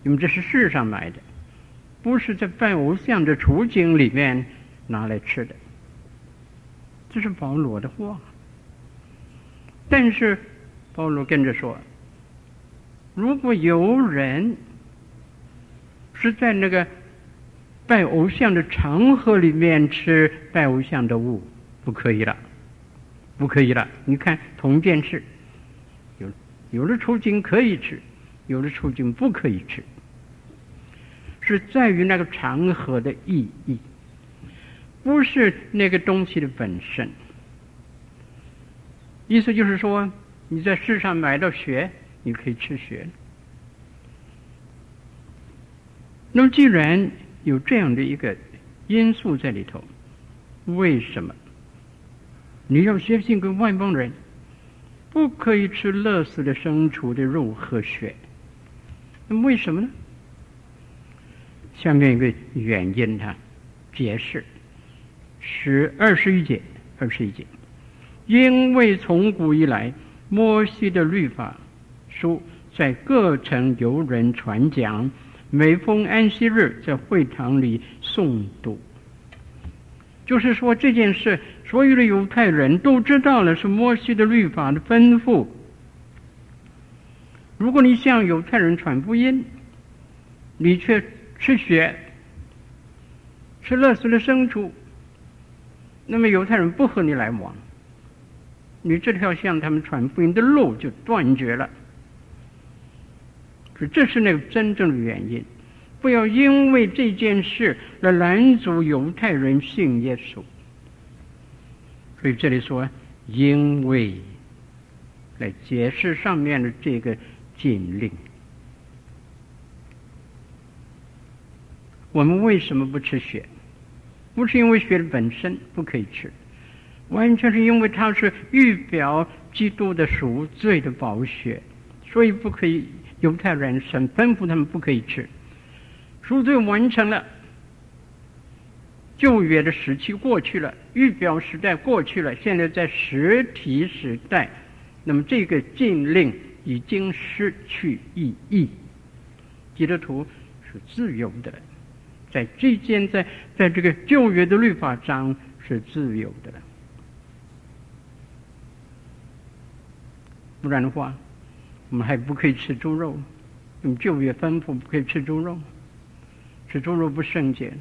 因为这是世上买的，不是在拜偶像的处境里面拿来吃的。这是保罗的话。但是保罗跟着说，如果有人是在那个。拜偶像的场合里面吃拜偶像的物，不可以了，不可以了。你看同件事，有有的处境可以吃，有的处境不可以吃，是在于那个场合的意义，不是那个东西的本身。意思就是说，你在世上买到血，你可以吃血。那么既然有这样的一个因素在里头，为什么你要相信跟外邦人不可以吃勒死的牲畜的肉和血？那么为什么呢？下面一个原因，他解释是二十一节，二十一节，因为从古以来，摩西的律法书在各城有人传讲。每逢安息日，在会堂里诵读，就是说这件事，所有的犹太人都知道了，是摩西的律法的吩咐。如果你向犹太人传福音，你却吃血、吃勒死的牲畜，那么犹太人不和你来往，你这条向他们传福音的路就断绝了。所以这是那个真正的原因，不要因为这件事来拦阻犹太人信耶稣。所以这里说，因为来解释上面的这个禁令，我们为什么不吃血？不是因为血本身不可以吃，完全是因为它是预表基督的赎罪的宝血，所以不可以。犹太人神吩咐他们不可以吃，赎罪完成了，旧约的时期过去了，预表时代过去了，现在在实体时代，那么这个禁令已经失去意义。基督徒是自由的，在这件在在这个旧约的律法上是自由的了，不然的话。我们还不可以吃猪肉，用旧约吩咐不可以吃猪肉，吃猪肉不圣洁。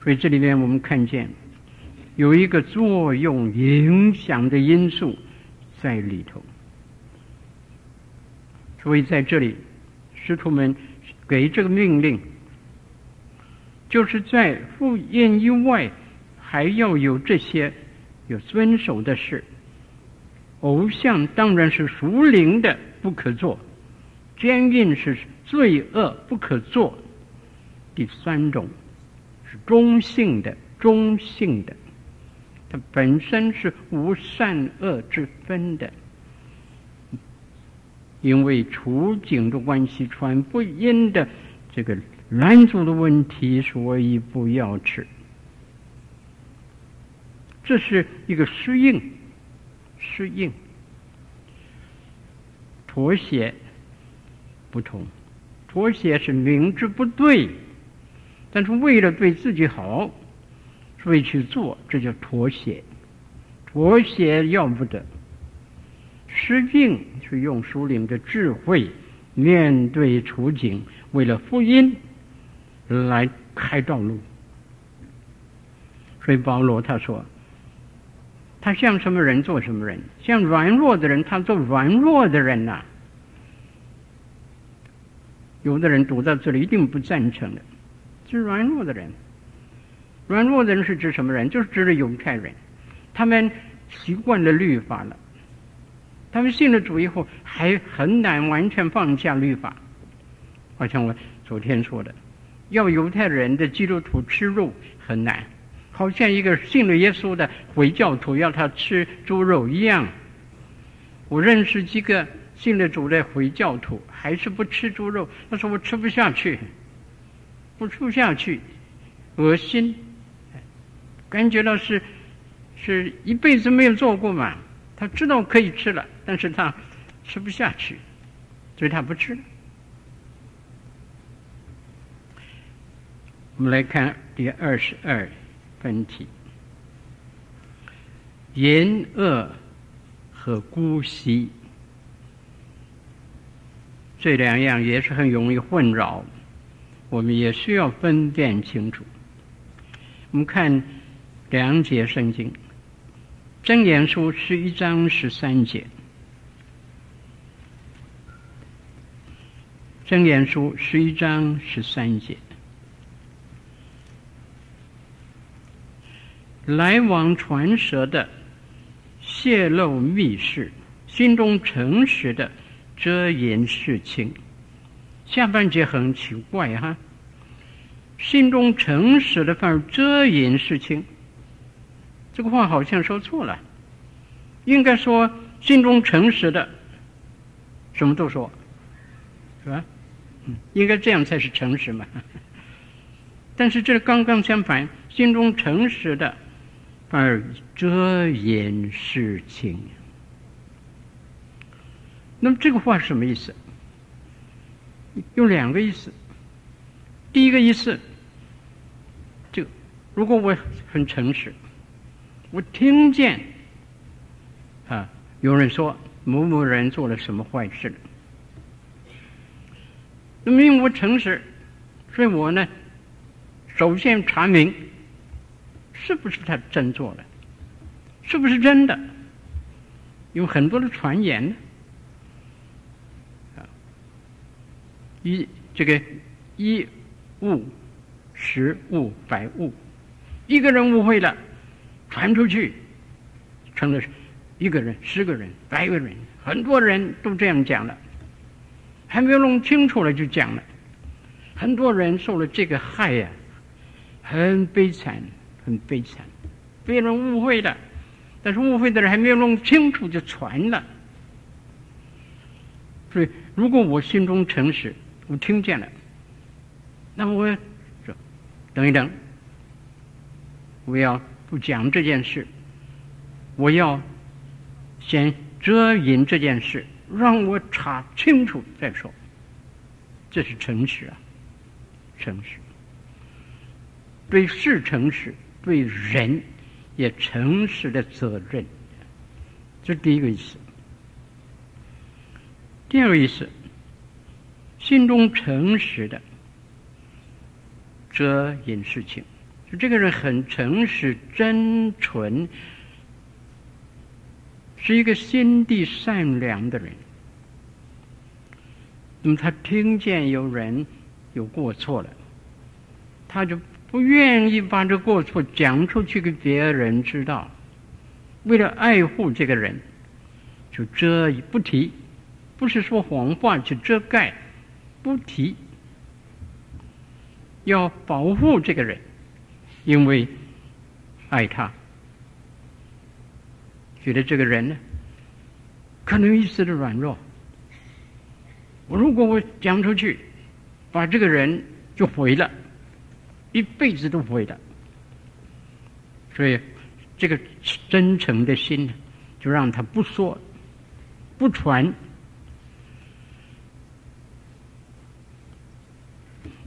所以这里面我们看见有一个作用影响的因素在里头。所以在这里，师徒们给这个命令，就是在福音以外，还要有这些有遵守的事。偶像当然是属灵的，不可做；奸淫是罪恶，不可做。第三种是中性的，中性的，它本身是无善恶之分的。因为处境的关系，传不音的这个拦阻的问题，所以不要吃。这是一个适应。适应，妥协不同，妥协是明知不对，但是为了对自己好，所以去做，这叫妥协。妥协要不得，适应是用属灵的智慧面对处境，为了福音来开道路。所以保罗他说，他像什么人做什么人，像软弱的人他做软弱的人呐、有的人读到这里一定不赞成的，是软弱的人。软弱的人是指什么人？就是指的犹太人，他们习惯了律法了，他们信了主以后还很难完全放下律法。好像我昨天说的，要犹太人的基督徒吃肉很难，好像一个信了耶稣的回教徒要他吃猪肉一样。我认识几个信了主的回教徒，还是不吃猪肉，他说我吃不下去，我吃不下去，恶心。感觉到是，是一辈子没有做过嘛？他知道可以吃了，但是他吃不下去，所以他不吃。我们来看第二十二分题：淫恶和姑息，这两样也是很容易混淆，我们也需要分辨清楚。我们看。两节圣经，真言书十一章十三节，真言书十一章十三节，来往传舌的泄露密事，心中诚实的遮掩事情。下半节很奇怪哈，心中诚实的反而遮掩事情。这个话好像说错了，应该说心中诚实的，什么都说，是吧？嗯，应该这样才是诚实嘛。但是这刚刚相反，心中诚实的，而遮掩事情。那么这个话是什么意思？有两个意思。第一个意思，就如果我很诚实。我听见，啊，有人说某某人做了什么坏事，那么因为我诚实，所以我呢，首先查明是不是他真做的，是不是真的，有很多的传言呢，一这个一误十误百误，一个人误会了。传出去，成了一个人、十个人、百个人，很多人都这样讲了，还没有弄清楚了就讲了，很多人受了这个害呀、很悲惨，很悲惨，被人误会了，但是误会的人还没有弄清楚就传了，所以如果我心中诚实，我听见了，那么我说，等一等，我要。不讲这件事，我要先遮掩这件事，让我查清楚再说。这是诚实啊，诚实。对事诚实，对人也诚实的责任，这是第一个意思。第二个意思，心中诚实的遮掩事情。就这个人很诚实、真纯，是一个心地善良的人。那么他听见有人有过错了，他就不愿意把这过错讲出去给别人知道。为了爱护这个人，就遮不提，不是说谎话，去遮盖，不提，要保护这个人。因为爱他，觉得这个人呢，可能一丝的软弱。我如果我讲出去，把这个人就毁了，一辈子都不会的。所以，这个真诚的心，就让他不说，不传。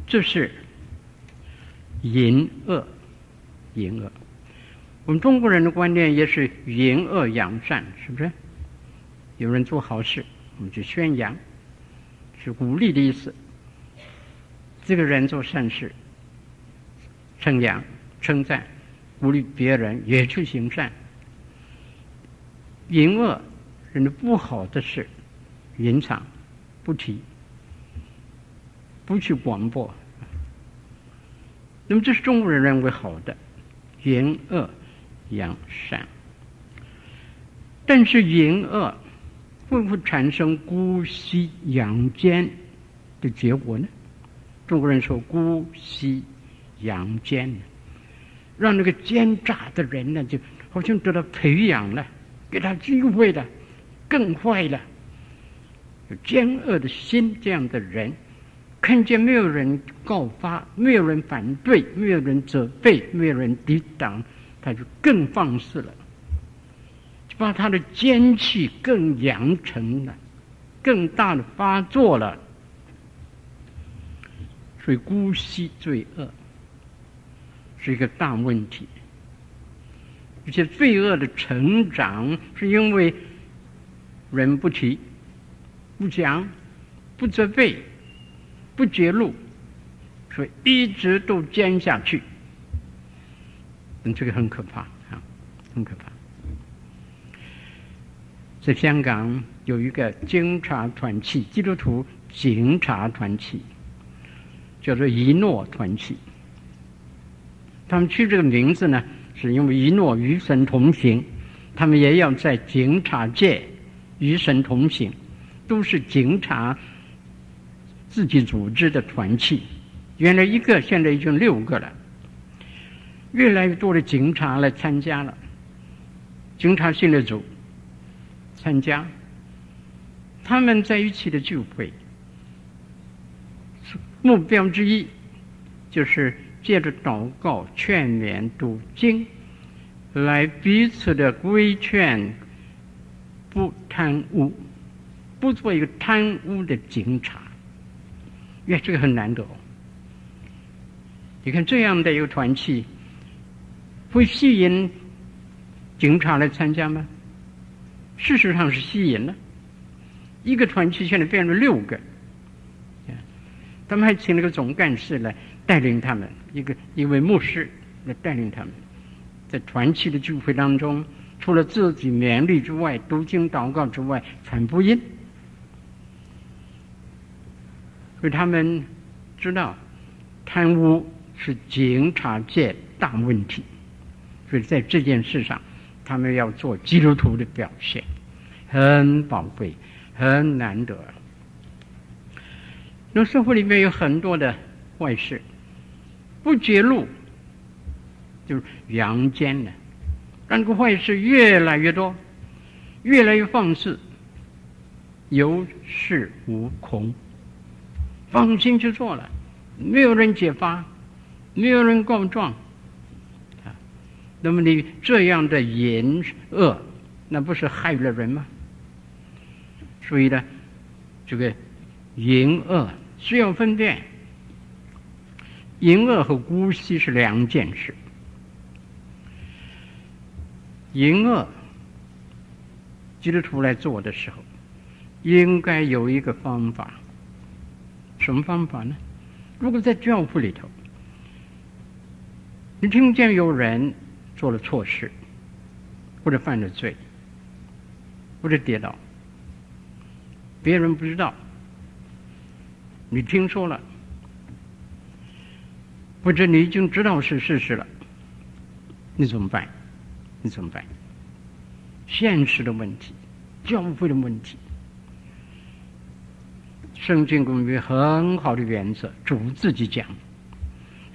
这是淫恶。淫恶，我们中国人的观念也是淫恶扬善，是不是？有人做好事，我们就宣扬，是鼓励的意思。这个人做善事，称扬、称赞，鼓励别人也去行善。淫恶，人的不好的事，隐藏，不提，不去广播。那么这是中国人认为好的，淫恶扬善。但是淫恶会不会产生姑息养奸的结果呢？中国人说姑息阳奸，让那个奸诈的人呢，就好像得到培养了。给他机会了，更坏了。有奸恶的心，这样的人，看见没有人告发，没有人反对，没有人责备，没有人抵挡，他就更放肆了，就把他的奸气更扬成了，更大的发作了。所以姑息罪恶是一个大问题。这些罪恶的成长，是因为人不提、不讲、不责备、不揭露，所以一直都坚下去。嗯，这个很可怕啊，很可怕。在香港有一个警察团契，基督徒警察团契，叫做一诺团体。他们取这个名字呢，是因为一诺与神同行，他们也要在警察界与神同行，都是警察自己组织的团契。原来一个，现在已经六个了，越来越多的警察来参加了。警察训练组参加，他们在一起的聚会，目标之一就是。借着祷告、劝勉、读经，来彼此的规劝，不贪污，不做一个贪污的警察。因为这个很难得。你看这样的一个团契，会吸引警察来参加吗？事实上是吸引了。一个团契现在变成六个，他们还请了个总干事来。带领他们，一个一位牧师来带领他们，在团契的聚会当中，除了自己勉励之外，读经祷告之外，传福音。所以他们知道贪污是警察界大问题，所以在这件事上，他们要做基督徒的表现，很宝贵，很难得。那社会里面有很多的坏事。不揭露，就是阳间了，让这个坏事越来越多，越来越放肆，有恃无恐，放心去做了，没有人揭发，没有人告状，啊，那么你这样的淫恶，那不是害了人吗？所以呢，这个淫恶需要分辨。淫恶和姑息是两件事。淫恶，基督徒来做的时候，应该有一个方法。什么方法呢？如果在教会里头，你听见有人做了错事，或者犯了罪，或者跌倒，别人不知道，你听说了。或者你已经知道是事实了，你怎么办？你怎么办？现实的问题，教会的问题，圣经公约很好的原则，主自己讲，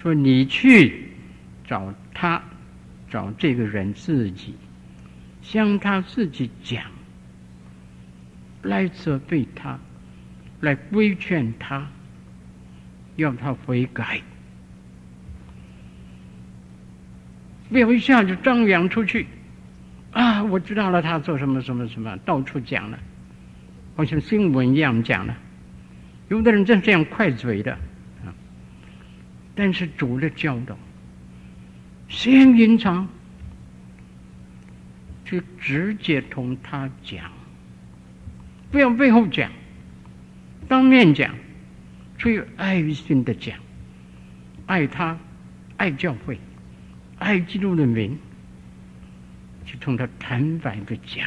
说你去找他，找这个人自己，向他自己讲，来责备他，来规劝他，要他悔改。不要一下就张扬出去，啊！我知道了，他做什么什么什么，到处讲了，好像新闻一样讲了。有的人真是这样快嘴的啊！但是主的教导，先隐藏，就直接同他讲，不要背后讲，当面讲，出于爱心的讲，爱他，爱教会。爱基督的名，去同他坦白的讲。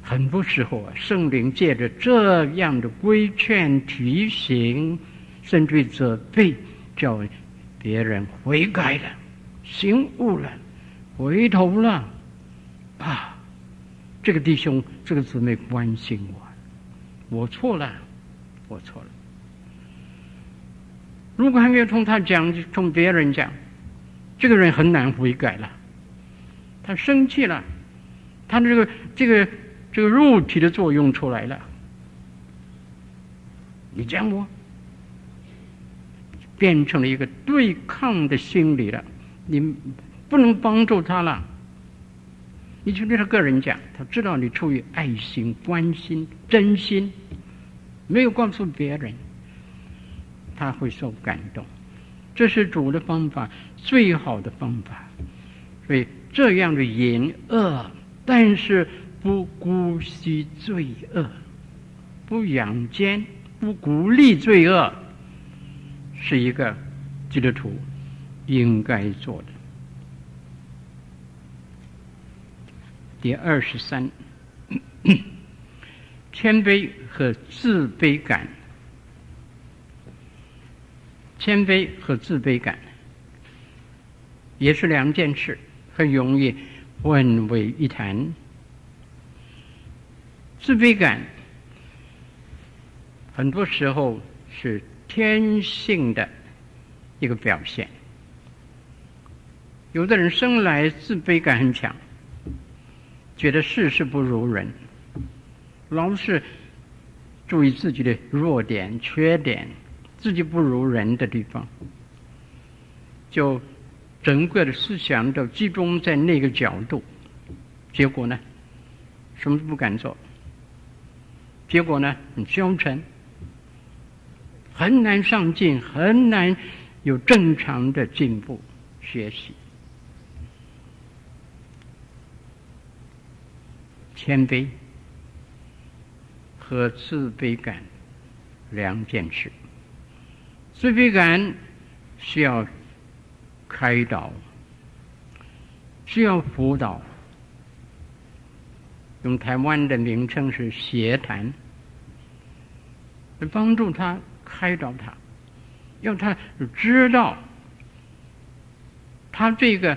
很多时候啊，圣灵借着这样的规劝、提醒，甚至责备，叫别人悔改了、醒悟了、回头了啊！这个弟兄、这个姊妹关心我，我错了，我错了。如果还没有同他讲，就同别人讲，这个人很难悔改了。他生气了，他的这个这个这个肉体的作用出来了。你讲我，变成了一个对抗的心理了。你不能帮助他了。你就对他个人讲，他知道你出于爱心、关心、真心，没有告诉别人。他会受感动，这是主的方法，最好的方法。所以这样的隐恶，但是不姑息罪恶，不养奸，不鼓励罪恶，是一个基督徒应该做的。第二十三，谦卑和自卑感。谦卑和自卑感也是两件事，很容易混为一谈。自卑感很多时候是天性的一个表现。有的人生来自卑感很强，觉得事事不如人，老是注意自己的弱点、缺点。自己不如人的地方，就整个的思想都集中在那个角度，结果呢，什么都不敢做。结果呢，很消沉，很难上进，很难有正常的进步学习。谦卑和自卑感两件事。自卑感需要开导，需要辅导。用台湾的名称是协谈，帮助他开导他，要他知道他这个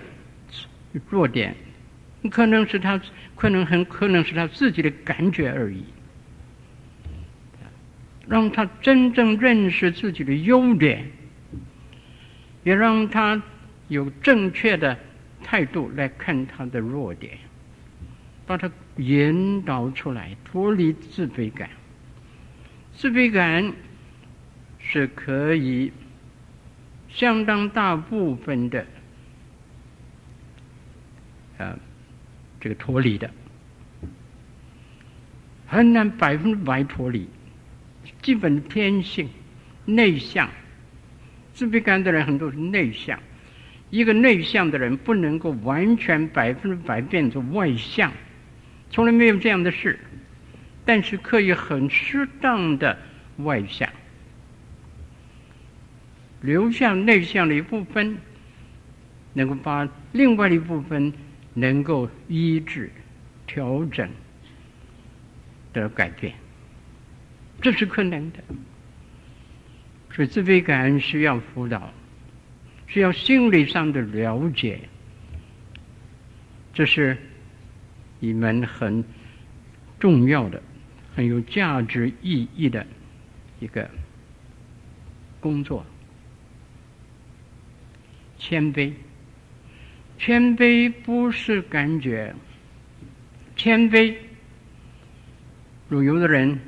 弱点，可能是他，可能很可能是他自己的感觉而已。让他真正认识自己的优点，也让他有正确的态度来看他的弱点，把他引导出来，脱离自卑感。自卑感是可以相当大部分的，呃，这个脱离的，很难百分之百脱离。基本天性，内向，自卑感的人很多是内向。一个内向的人不能够完全百分之百变成外向，从来没有这样的事。但是可以很适当的外向，留下内向的一部分，能够把另外的一部分能够医治、调整的改变。这是可能的，所以自卑感需要辅导，需要心理上的了解。这是一门很重要的、很有价值意义的一个工作。谦卑，谦卑不是感觉，谦卑，如有的人。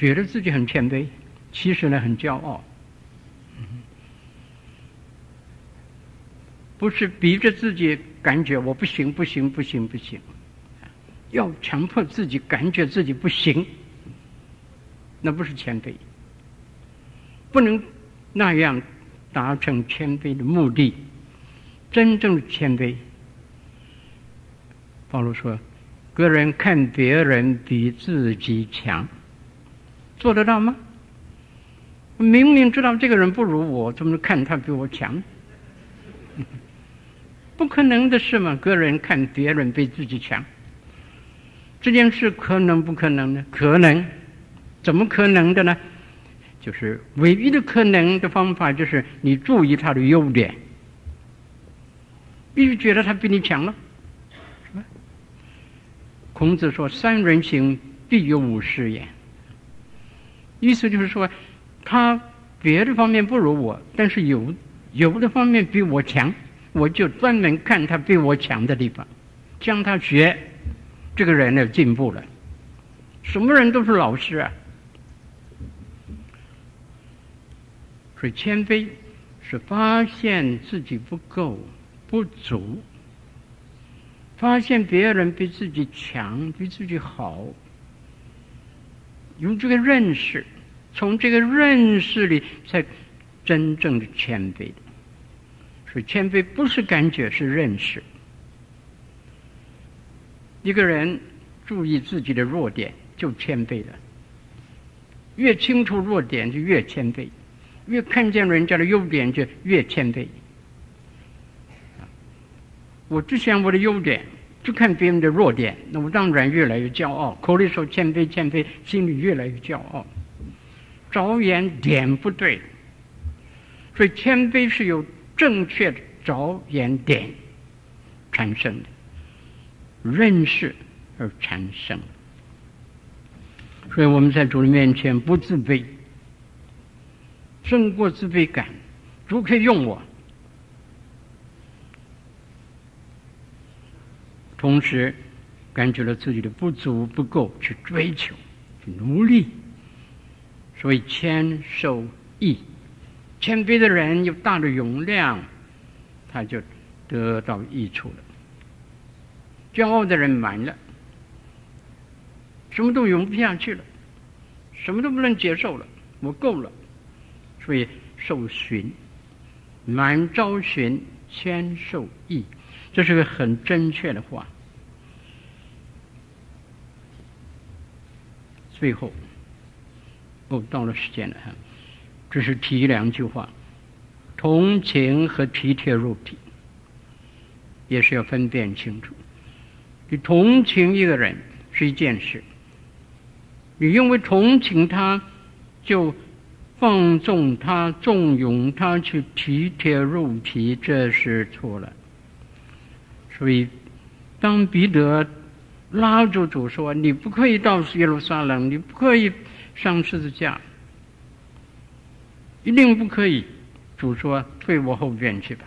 觉得自己很谦卑，其实呢很骄傲，不是逼着自己感觉我不行不行不行不行，要强迫自己感觉自己不行，那不是谦卑，不能那样达成谦卑的目的。真正的谦卑，保罗说，个人看别人比自己强。做得到吗？明明知道这个人不如我，怎么看他比我强？不可能的事嘛！个人看别人比自己强，这件事可能不可能呢？可能，怎么可能的呢？就是唯一的可能的方法，就是你注意他的优点，必须觉得他比你强了。孔子说：“三人行，必有我师焉。”意思就是说，他别的方面不如我，但是有有的方面比我强，我就专门看他比我强的地方，向他学，这个人呢进步了。什么人都是老师啊。所以谦卑是发现自己不够、不足，发现别人比自己强、比自己好，用这个认识，从这个认识里才真正的谦卑的。所以谦卑不是感觉，是认识。一个人注意自己的弱点，就谦卑了。越清楚弱点，就越谦卑。越看见人家的优点，就越谦卑。我只想我的优点，就看别人的弱点，那我当然越来越骄傲。口里说谦卑谦卑，心里越来越骄傲。着眼点不对，所以谦卑是由正确的着眼点产生的，认识而产生。所以我们在主的面前不自卑。胜过自卑感，主可以用我。同时，感觉到自己的不足不够，去追求，去努力。所以谦受益，谦卑的人有大的容量，他就得到益处了。骄傲的人满了，什么都容不下去了，什么都不能接受了，我够了。所以受寻，满招寻，谦受益，这是个很正确的话。最后，哦，到了时间了哈，这是提两句话：同情和体贴肉体，也是要分辨清楚。你同情一个人是一件事，你因为同情他，就。放纵他，纵容他去体贴肉体，这是错了。所以，当彼得拉住主说：“你不可以到耶路撒冷，你不可以上十字架，一定不可以。”主说：“退我后边去吧。”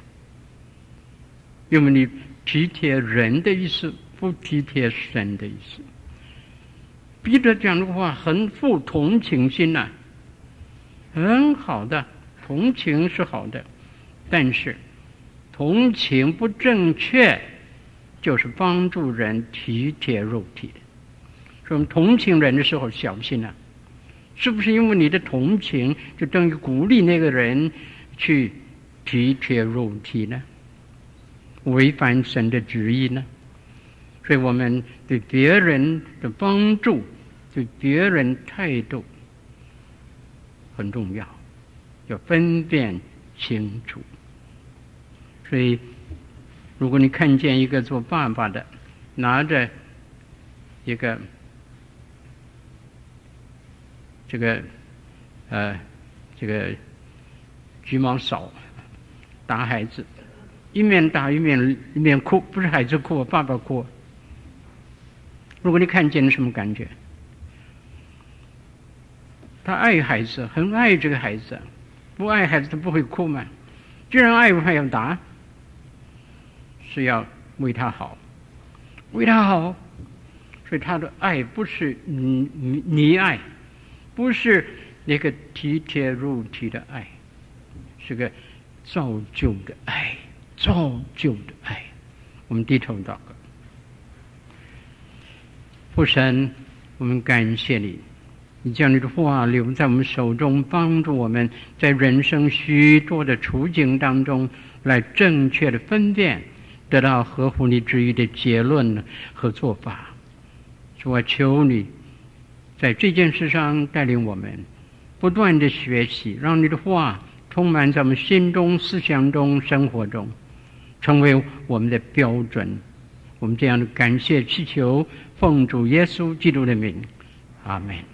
因为你体贴人的意思，不体贴神的意思。彼得讲的话很富同情心呐、很好的，同情是好的，但是同情不正确，就是帮助人体贴肉体的。所以我们同情人的时候小心啊，是不是因为你的同情就等于鼓励那个人去体贴肉体呢？违反神的旨意呢？所以我们对别人的帮助，对别人态度。很重要，要分辨清楚。所以，如果你看见一个做爸爸的拿着一个这个呃这个橘毛扫打孩子，一面打一面一面哭，不是孩子哭，爸爸哭。如果你看见了什么感觉？他爱孩子，很爱这个孩子，不爱孩子他不会哭嘛。既然爱，还要打，是要为他好，为他好。所以他的爱不是你你你爱，不是那个体贴入体的爱，是个造就的爱，造就的爱。我们低头祷告，父神，我们感谢你。你将你的话留在我们手中，帮助我们在人生许多的处境当中来正确的分辨，得到合乎你旨意的结论和做法。主啊，求你在这件事上带领我们，不断的学习，让你的话充满在我们心中、思想中、生活中，成为我们的标准。我们这样的感谢祈求，奉主耶稣基督的名，阿门。